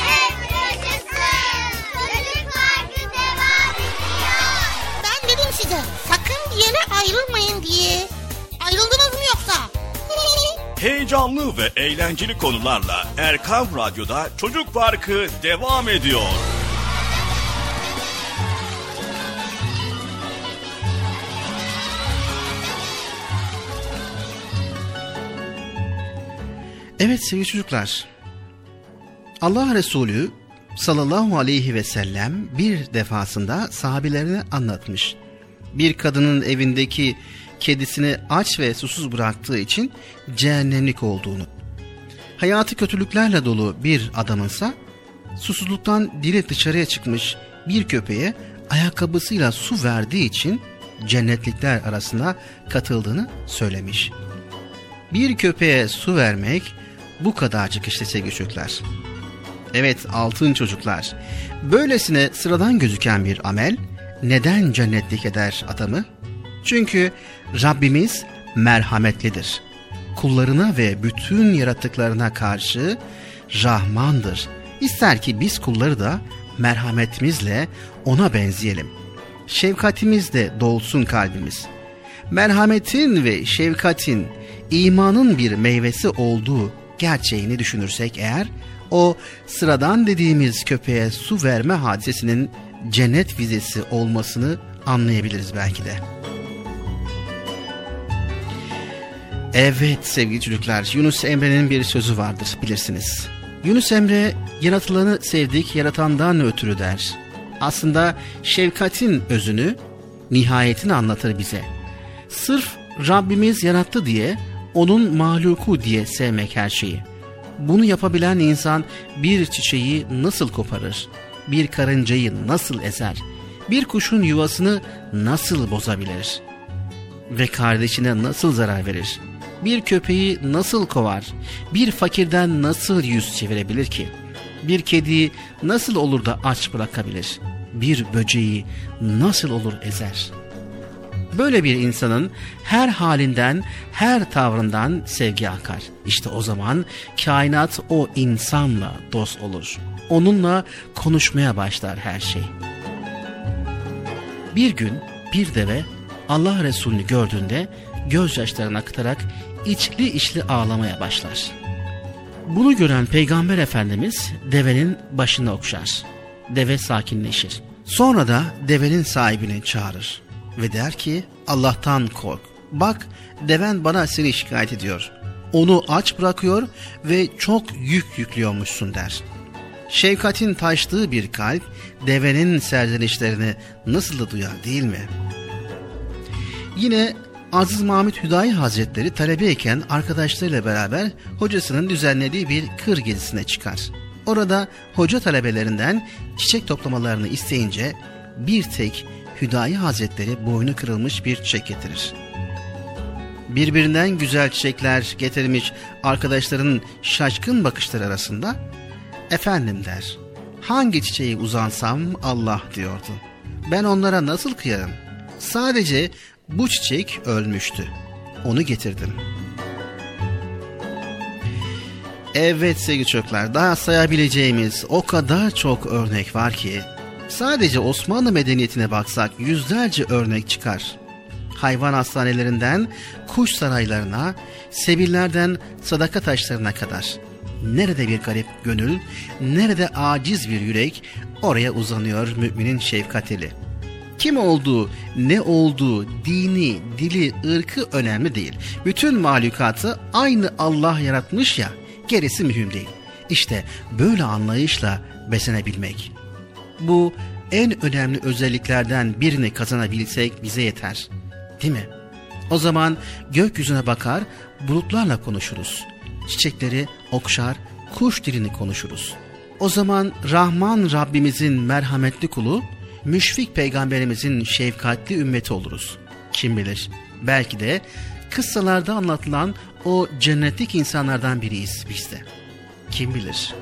B: Heyecanlı ve eğlenceli konularla Erkam Radyo'da Çocuk Parkı devam ediyor. Evet sevgili çocuklar. Allah Resulü sallallahu aleyhi ve sellem bir defasında sahabelerine anlatmış. Bir kadının evindeki kedisini aç ve susuz bıraktığı için cehennemlik olduğunu. Hayatı kötülüklerle dolu bir adamınsa susuzluktan dili dışarıya çıkmış bir köpeğe ayakkabısıyla su verdiği için cennetlikler arasına katıldığını söylemiş. Bir köpeğe su vermek bu kadarcık işte sevgili çocuklar. Evet altın çocuklar. Böylesine sıradan gözüken bir amel neden cennetlik eder adamı? Çünkü Rabbimiz merhametlidir. Kullarına ve bütün yaratıklarına karşı Rahmandır. İster ki biz kulları da merhametimizle ona benzeyelim. Şefkatimizle dolsun kalbimiz. Merhametin ve şefkatin imanın bir meyvesi olduğu gerçeğini düşünürsek eğer o sıradan dediğimiz köpeğe su verme hadisesinin cennet vizesi olmasını anlayabiliriz belki de. Evet sevgili çocuklar Yunus Emre'nin bir sözü vardır bilirsiniz. Yunus Emre yaratılanı sevdik yaratandan ötürü der. Aslında şefkatin özünü nihayetini anlatır bize. Sırf Rabbimiz yarattı diye onun mahluku diye sevmek her şeyi. Bunu yapabilen insan bir çiçeği nasıl koparır? Bir karıncayı nasıl ezer? Bir kuşun yuvasını nasıl bozabilir? Ve kardeşine nasıl zarar verir? Bir köpeği nasıl kovar? Bir fakirden nasıl yüz çevirebilir ki? Bir kediyi nasıl olur da aç bırakabilir? Bir böceği nasıl olur ezer? Böyle bir insanın her halinden, her tavrından sevgi akar. İşte o zaman kainat o insanla dost olur. Onunla konuşmaya başlar her şey. Bir gün bir deve Allah Resulü'nü gördüğünde gözyaşlarını akıtarak içli içli ağlamaya başlar. Bunu gören Peygamber Efendimiz devenin başını okşar. Deve sakinleşir. Sonra da devenin sahibini çağırır ve der ki Allah'tan kork. Bak deven bana seni şikayet ediyor. Onu aç bırakıyor ve çok yük yüklüyormuşsun der. Şefkatin taştığı bir kalp devenin serzenişlerini nasıl da duyar değil mi? Yine Aziz Mahmut Hüdayi Hazretleri talebeyken arkadaşlarıyla beraber hocasının düzenlediği bir kır gezisine çıkar. Orada hoca talebelerinden çiçek toplamalarını isteyince bir tek Hüdayi Hazretleri boynu kırılmış bir çiçek getirir. Birbirinden güzel çiçekler getirmiş arkadaşların şaşkın bakışları arasında efendim der. Hangi çiçeği uzansam Allah diyordu. Ben onlara nasıl kıyarım? Sadece bu çiçek ölmüştü. Onu getirdim. Evet sevgili çocuklar daha sayabileceğimiz o kadar çok örnek var ki sadece Osmanlı medeniyetine baksak yüzlerce örnek çıkar. Hayvan hastanelerinden kuş saraylarına, sebillerden sadaka taşlarına kadar. Nerede bir garip gönül, nerede aciz bir yürek oraya uzanıyor müminin şefkat eli. Kim olduğu, ne olduğu, dini, dili, ırkı önemli değil. Bütün mahlukatı aynı Allah yaratmış ya, gerisi mühim değil. İşte böyle anlayışla beslenebilmek. Bu en önemli özelliklerden birini kazanabilsek bize yeter. Değil mi? O zaman gökyüzüne bakar, bulutlarla konuşuruz. Çiçekleri okşar, kuş dilini konuşuruz. O zaman Rahman Rabbimizin merhametli kulu, müşfik peygamberimizin şefkatli ümmeti oluruz. Kim bilir belki de kıssalarda anlatılan o cennetlik insanlardan biriyiz biz de. Kim bilir?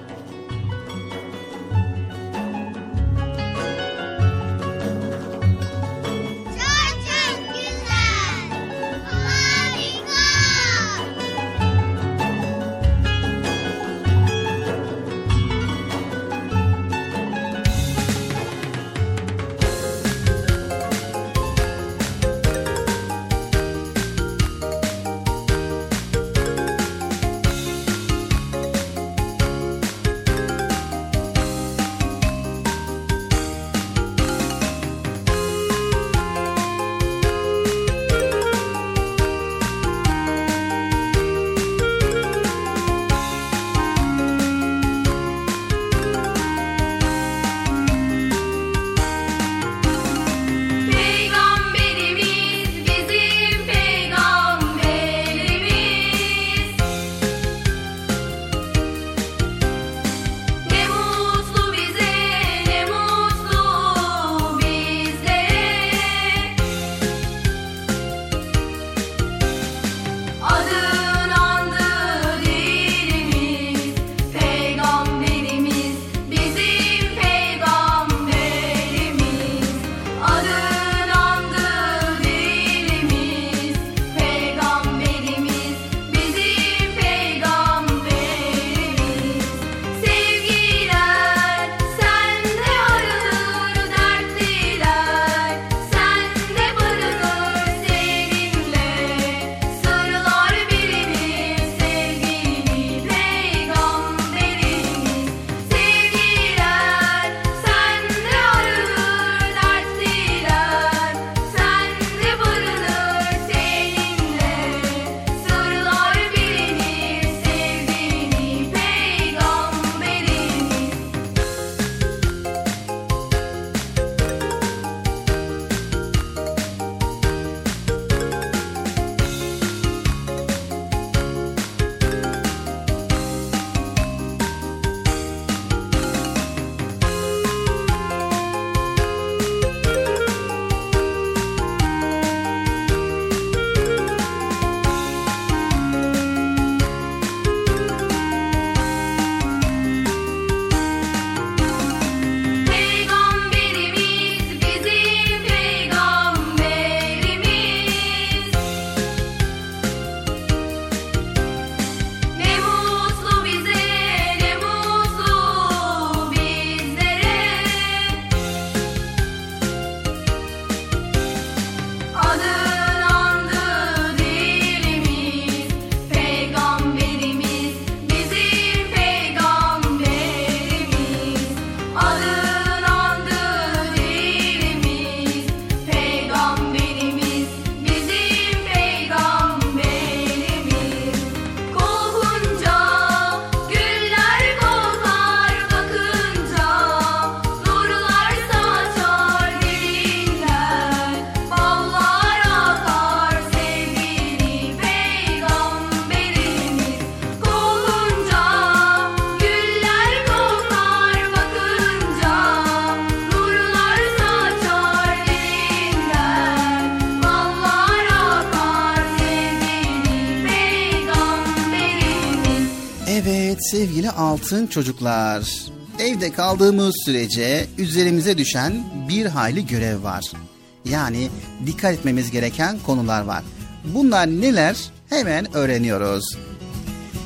B: Altın çocuklar. Evde kaldığımız sürece üzerimize düşen bir hayli görev var. Yani dikkat etmemiz gereken konular var. Bunlar neler? Hemen öğreniyoruz.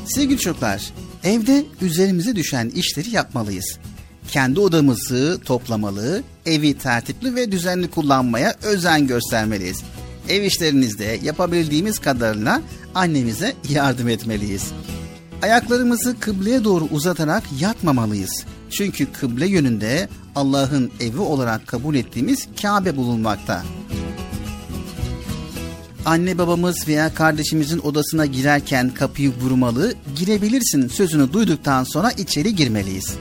B: Sevgili çocuklar, evde üzerimize düşen işleri yapmalıyız. Kendi odamızı toplamalı, evi tertipli ve düzenli kullanmaya özen göstermeliyiz. Ev işlerinizde yapabildiğimiz kadarıyla annemize yardım etmeliyiz. Ayaklarımızı kıbleye doğru uzatarak yatmamalıyız. Çünkü kıble yönünde Allah'ın evi olarak kabul ettiğimiz Kabe bulunmakta. Anne babamız veya kardeşimizin odasına girerken kapıyı vurmalı, girebilirsin sözünü duyduktan sonra içeri girmeliyiz.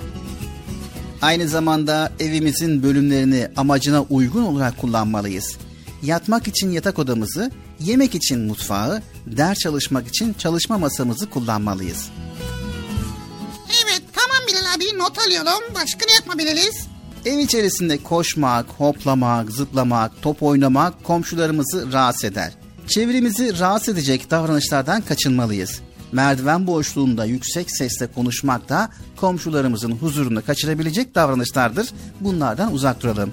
B: Aynı zamanda evimizin bölümlerini amacına uygun olarak kullanmalıyız. Yatmak için yatak odamızı, yemek için mutfağı, ders çalışmak için çalışma masamızı kullanmalıyız.
D: Evet tamam Bilal abi not alıyorum. Başka ne yapabiliriz?
B: Ev içerisinde koşmak, hoplamak, zıplamak, top oynamak komşularımızı rahatsız eder. Çevremizi rahatsız edecek davranışlardan kaçınmalıyız. Merdiven boşluğunda yüksek sesle konuşmak da komşularımızın huzurunu kaçırabilecek davranışlardır. Bunlardan uzak duralım.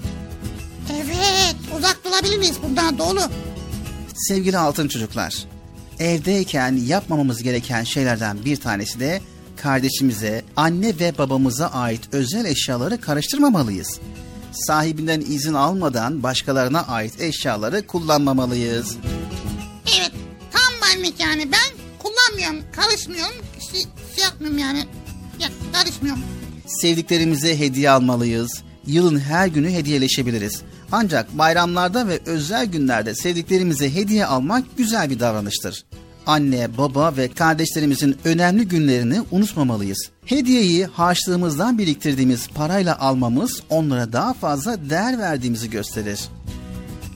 D: Evet uzak durabiliriz bundan dolu.
B: Sevgili altın çocuklar, evdeyken yapmamamız gereken şeylerden bir tanesi de kardeşimize, anne ve babamıza ait özel eşyaları karıştırmamalıyız. Sahibinden izin almadan başkalarına ait eşyaları kullanmamalıyız.
D: Evet tam benlik yani ben kullanmıyorum karışmıyorum şey, şey yapmıyorum yani ya, karışmıyorum.
B: Sevdiklerimize hediye almalıyız. Yılın her günü hediyeleşebiliriz. Ancak bayramlarda ve özel günlerde sevdiklerimize hediye almak güzel bir davranıştır. Anne, baba ve kardeşlerimizin önemli günlerini unutmamalıyız. Hediyeyi harçlığımızdan biriktirdiğimiz parayla almamız onlara daha fazla değer verdiğimizi gösterir.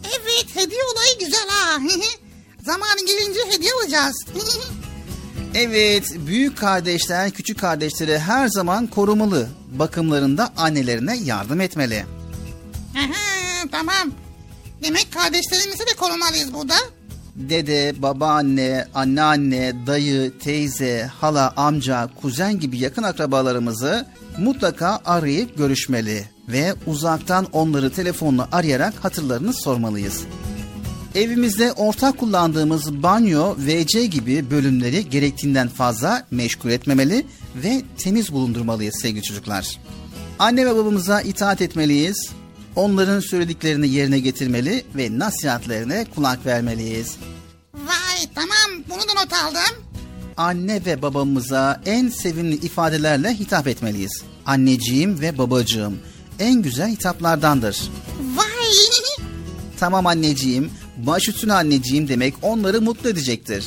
D: Evet hediye olayı güzel ha. [laughs] Zamanı gelince hediye alacağız. [laughs]
B: Evet, büyük kardeşler küçük kardeşleri her zaman korumalı. Bakımlarında annelerine yardım etmeli.
D: Aha, tamam. Demek kardeşlerimizi de korumalıyız burada.
B: Dede, babaanne, anneanne, dayı, teyze, hala, amca, kuzen gibi yakın akrabalarımızı mutlaka arayıp görüşmeli ve uzaktan onları telefonla arayarak hatırlarını sormalıyız. Evimizde ortak kullandığımız banyo, WC gibi bölümleri gerektiğinden fazla meşgul etmemeli ve temiz bulundurmalıyız sevgili çocuklar. Anne ve babamıza itaat etmeliyiz. Onların söylediklerini yerine getirmeli ve nasihatlerine kulak vermeliyiz.
D: Vay tamam bunu da not aldım.
B: Anne ve babamıza en sevimli ifadelerle hitap etmeliyiz. Anneciğim ve babacığım en güzel hitaplardandır.
D: Vay [laughs]
B: Tamam anneciğim, baş üstüne anneciğim demek onları mutlu edecektir.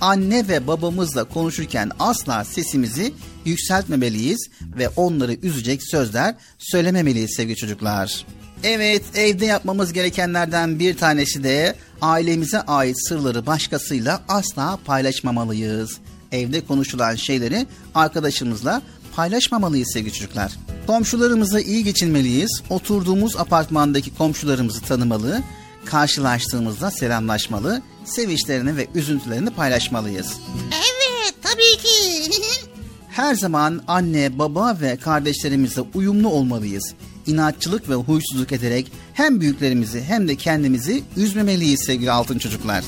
B: Anne ve babamızla konuşurken asla sesimizi yükseltmemeliyiz ve onları üzecek sözler söylememeliyiz sevgili çocuklar. Evet, evde yapmamız gerekenlerden bir tanesi de ailemize ait sırları başkasıyla asla paylaşmamalıyız. Evde konuşulan şeyleri arkadaşımızla paylaşmamalıyız sevgili çocuklar. Komşularımızla iyi geçinmeliyiz. Oturduğumuz apartmandaki komşularımızı tanımalı, karşılaştığımızda selamlaşmalı, sevinçlerini ve üzüntülerini paylaşmalıyız.
D: Evet tabii ki. [laughs]
B: Her zaman anne, baba ve kardeşlerimizle uyumlu olmalıyız. İnatçılık ve huysuzluk ederek hem büyüklerimizi hem de kendimizi üzmemeliyiz sevgili altın çocuklar.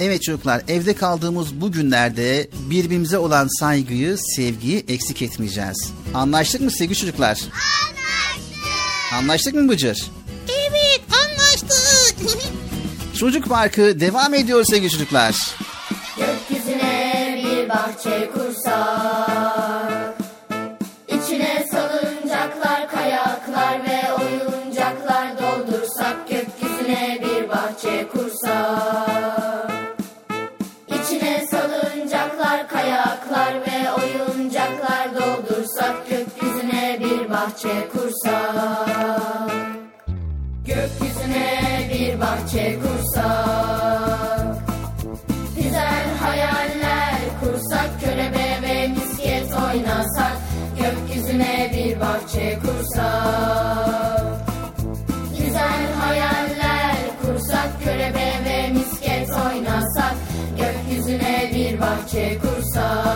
B: Evet çocuklar evde kaldığımız bu günlerde birbirimize olan saygıyı, sevgiyi eksik etmeyeceğiz. Anlaştık mı sevgili çocuklar? Anlaştık. Anlaştık mı Bıcır?
D: evet anlaştık. [laughs]
B: Çocuk Parkı devam ediyor sevgili çocuklar.
M: Gökyüzüne bir bahçe kursak bahçe kursak Gökyüzüne bir bahçe kursak Güzel hayaller kursak Körebe ve misket oynasak Gökyüzüne bir bahçe kursak Güzel hayaller kursak Körebe ve misket oynasak Gökyüzüne bir bahçe kursak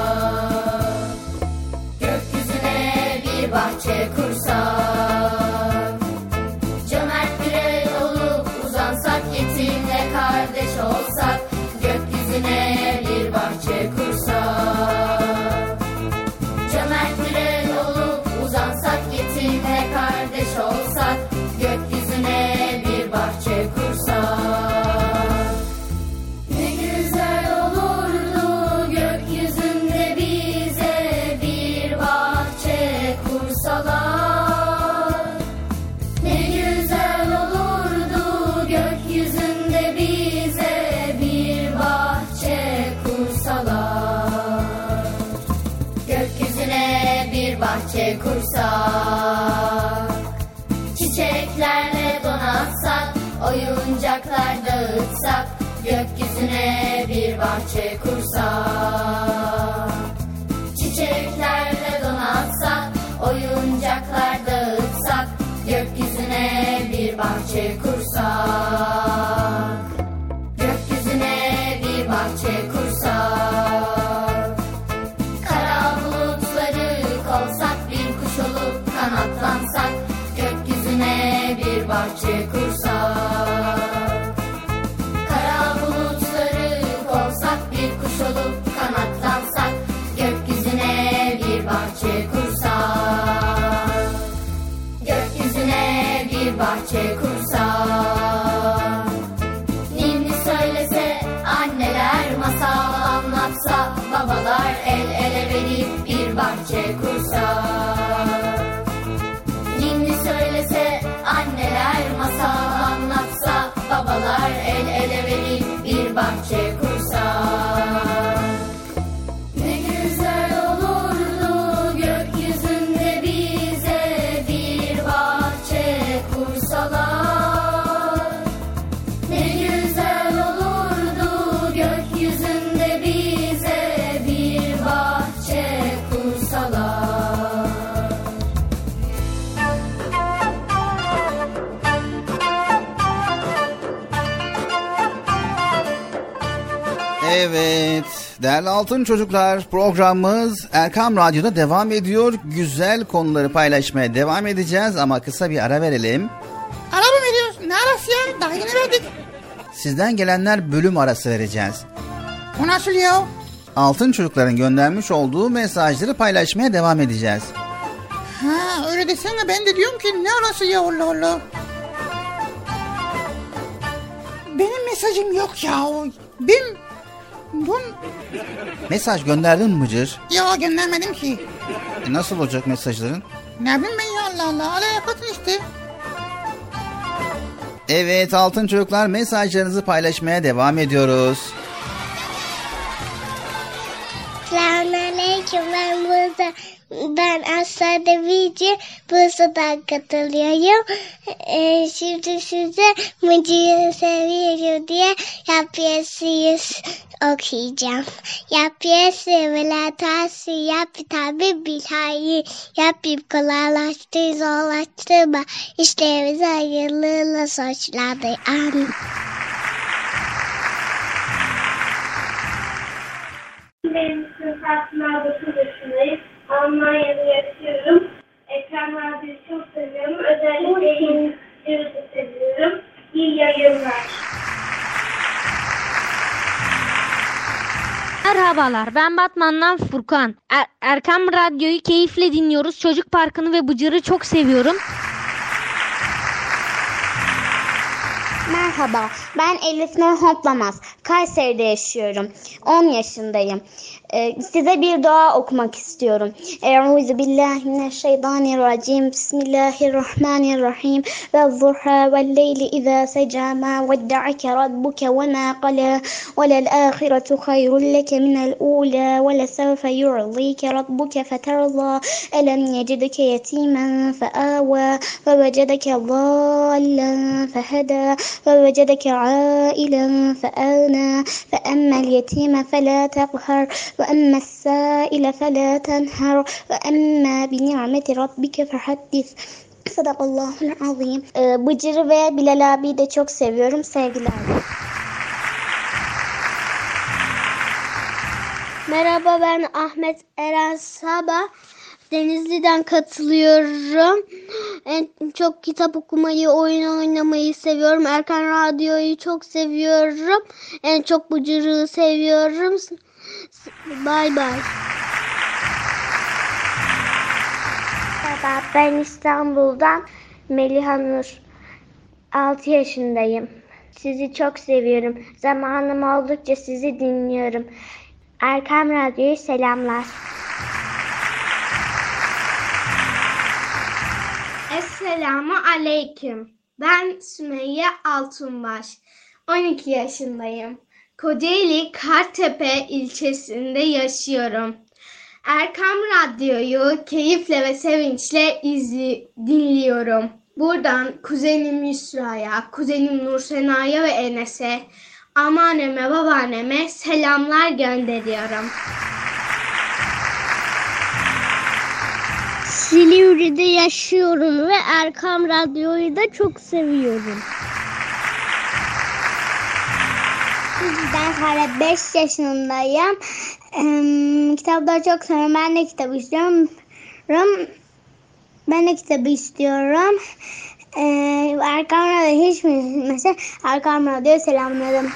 A: Gökyüzüne bir bahçe kursak Çiçeklerle donatsak Oyuncaklar dağıtsak Gökyüzüne bir bahçe kursak Gökyüzüne bir bahçe kursak Kara bulutları kovsak bir kuş olup kanatlansak Gökyüzüne bir bahçe kursak bahçe kursak
B: değerli altın çocuklar programımız Erkam Radyo'da devam ediyor. Güzel konuları paylaşmaya devam edeceğiz ama kısa bir ara verelim.
D: Ara mı veriyoruz? Ne arası ya? Daha yeni verdik.
B: Sizden gelenler bölüm arası vereceğiz.
D: O nasıl ya?
B: Altın çocukların göndermiş olduğu mesajları paylaşmaya devam edeceğiz.
D: Ha öyle desene ben de diyorum ki ne arası ya Allah Allah. Benim mesajım yok ya. Ben bun
B: Mesaj gönderdin mi Bıcır?
D: ya göndermedim ki.
B: E nasıl olacak mesajların?
D: Ne bileyim ben ya Allah Allah. Alaya katın işte.
B: Evet altın çocuklar mesajlarınızı paylaşmaya devam ediyoruz.
E: Selamünaleyküm ben burada ben Aslı Devici Bursa'dan katılıyorum. Ee, şimdi size Mıcı'yı seviyorum diye yapıyasıyız okuyacağım. Yapıyası ve tası yap tabi bilhayi yapayım kolaylaştır zorlaştırma işlerimizi hayırlığıyla sonuçlandır. Amin.
N: Benim ismim Fatma 9 yaşındayım. Almanya'da yaşıyorum. Ekran Radyo'yu çok seviyorum. Özellikle yeni seviyorum. İyi yayınlar.
F: Merhabalar ben Batman'dan Furkan. Er- Erkam Radyo'yu keyifle dinliyoruz. Çocuk Parkı'nı ve Bıcır'ı çok seviyorum.
O: Merhaba, ben Elif Nur Hoplamaz. Kayseri'de yaşıyorum. 10 yaşındayım. Size bir dua okumak istiyorum. Euzu billahi mineşşeytanirracim. Bismillahirrahmanirrahim. Ve zuha ve leyli izâ seca ma vedda'ake rabbuke ve ma qala ve lel ahiretu hayrun leke minel ula ve lesevfe yu'zike rabbuke feterza elem yecidike yetimen fe'ava ve vecedeke ضالا فهدى ووجدك عائلا فأغنى فأما اليتيم فلا تقهر وأما السائل فلا تنهر وأما بنعمة ربك فحدث Sadakallahul azim. Ee, Bıcır'ı ve Bilal abi de çok seviyorum. Sevgiler.
E: Merhaba ben Ahmet Eren Sabah.
K: Denizli'den katılıyorum. En çok kitap okumayı, oyun oynamayı seviyorum. Erkan Radyo'yu çok seviyorum. En çok Bıcırığı seviyorum. Bay bay.
P: Merhaba ben İstanbul'dan Meliha Nur. 6 yaşındayım. Sizi çok seviyorum. Zamanım oldukça sizi dinliyorum. Erkam Radyo'yu selamlar.
Q: Esselamu Aleyküm. Ben Sümeyye Altunbaş. 12 yaşındayım. Kocaeli Kartepe ilçesinde yaşıyorum. Erkam Radyo'yu keyifle ve sevinçle izli, dinliyorum. Buradan kuzenim Yusra'ya, kuzenim Nursena'ya ve Enes'e, anneanneme, babaanneme selamlar gönderiyorum.
K: Silivri'de yaşıyorum ve Erkam Radyo'yu da çok seviyorum. Ben Sare 5 yaşındayım. Ee, kitapları çok seviyorum. Ben de kitap istiyorum. Ben de kitabı istiyorum. Ee, Erkam Radyo hiç mi? Mesela Erkam Radyo'ya selamlarım.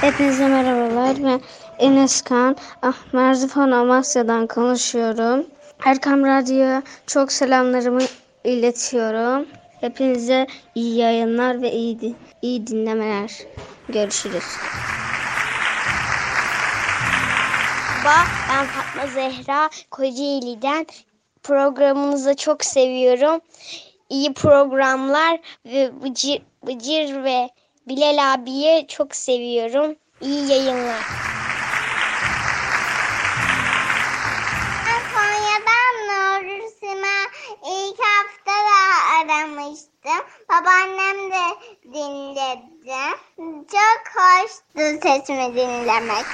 R: Hepinize merhabalar. Ben Enes Kan. Ah, Merzifon Amasya'dan konuşuyorum. Erkam Radyo'ya çok selamlarımı iletiyorum. Hepinize iyi yayınlar ve iyi, iyi dinlemeler. Görüşürüz.
M: Merhaba, ben Fatma Zehra Kocaeli'den. Programınızı çok seviyorum. İyi programlar ve Bıcır, Bıcır ve Bilal abiye çok seviyorum. İyi yayınlar.
K: Ben Konya'dan Nur Sima ilk da aramıştım. Babaannem de dinledi. Çok hoştu sesimi dinlemek.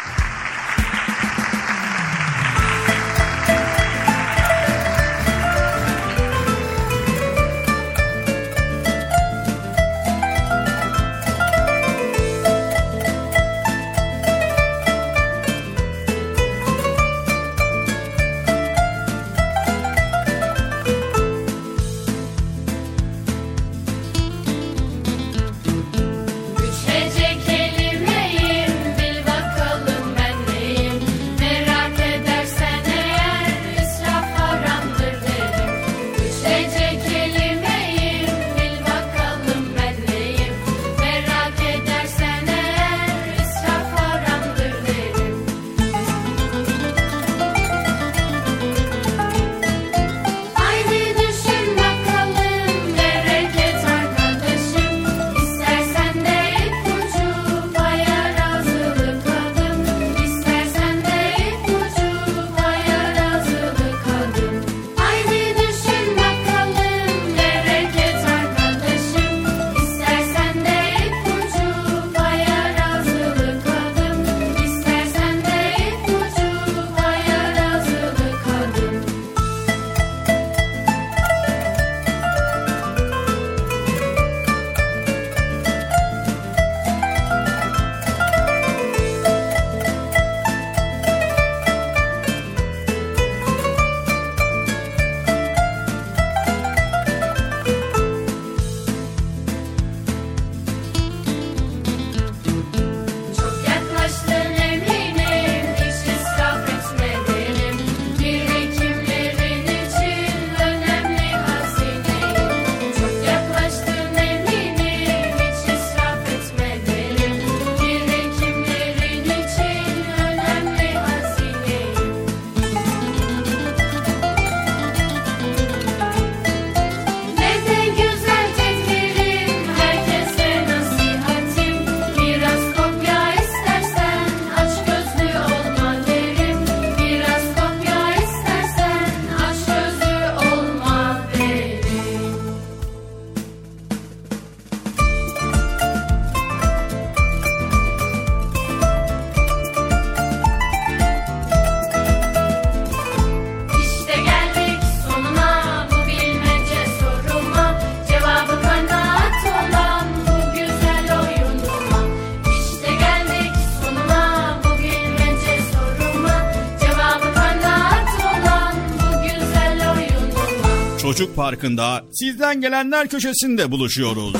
C: Çocuk Parkı'nda sizden gelenler köşesinde buluşuyoruz.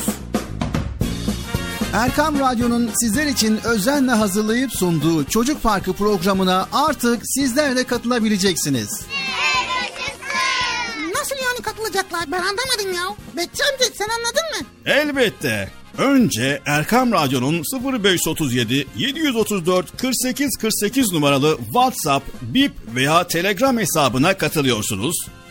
B: Erkam Radyo'nun sizler için özenle hazırlayıp sunduğu Çocuk Parkı programına artık sizler de katılabileceksiniz.
D: Nasıl yani katılacaklar? Ben anlamadım ya. Bekçi amca sen anladın mı?
C: Elbette. Önce Erkam Radyo'nun 0537 734 48 48 numaralı WhatsApp, Bip veya Telegram hesabına katılıyorsunuz.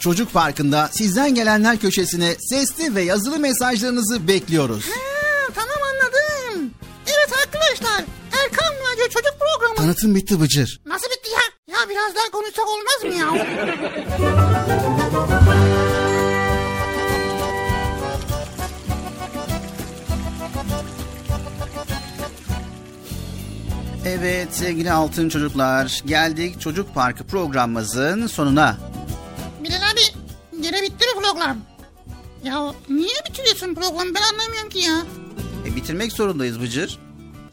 B: Çocuk Parkı'nda sizden gelenler köşesine sesli ve yazılı mesajlarınızı bekliyoruz.
D: Ha, tamam anladım. Evet arkadaşlar Erkan Radyo Çocuk Programı.
B: Tanıtım bitti Bıcır.
D: Nasıl bitti ya? Ya biraz daha konuşsak olmaz mı ya?
B: Evet sevgili altın çocuklar geldik Çocuk Parkı programımızın sonuna.
D: Bilal abi gene bitti mi program? Ya niye bitiriyorsun programı ben anlamıyorum ki ya.
B: E, bitirmek zorundayız Bıcır.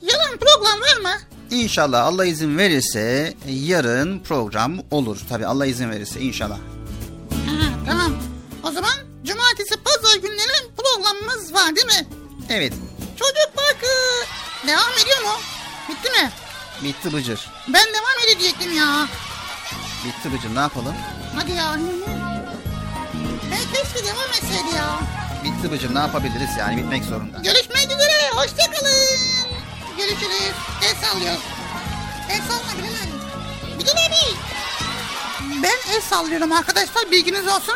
D: Yarın program var mı?
B: İnşallah Allah izin verirse yarın program olur. Tabi Allah izin verirse inşallah.
D: Ha, tamam. O zaman cumartesi pazar günleri programımız var değil mi?
B: Evet
D: Çocuk Parkı devam ediyor mu? Bitti mi?
B: bitti Bıcır.
D: Ben devam edecektim ya.
B: Bitti Bıcır ne yapalım?
D: Hadi ya. Ben keşke devam etseydi ya.
B: Bitti Bıcır ne yapabiliriz yani bitmek zorunda.
D: Görüşmek üzere. Hoşçakalın. Görüşürüz. El sallıyoruz. El salla abi. Bilal abi. Ben el sallıyorum arkadaşlar. Bilginiz olsun.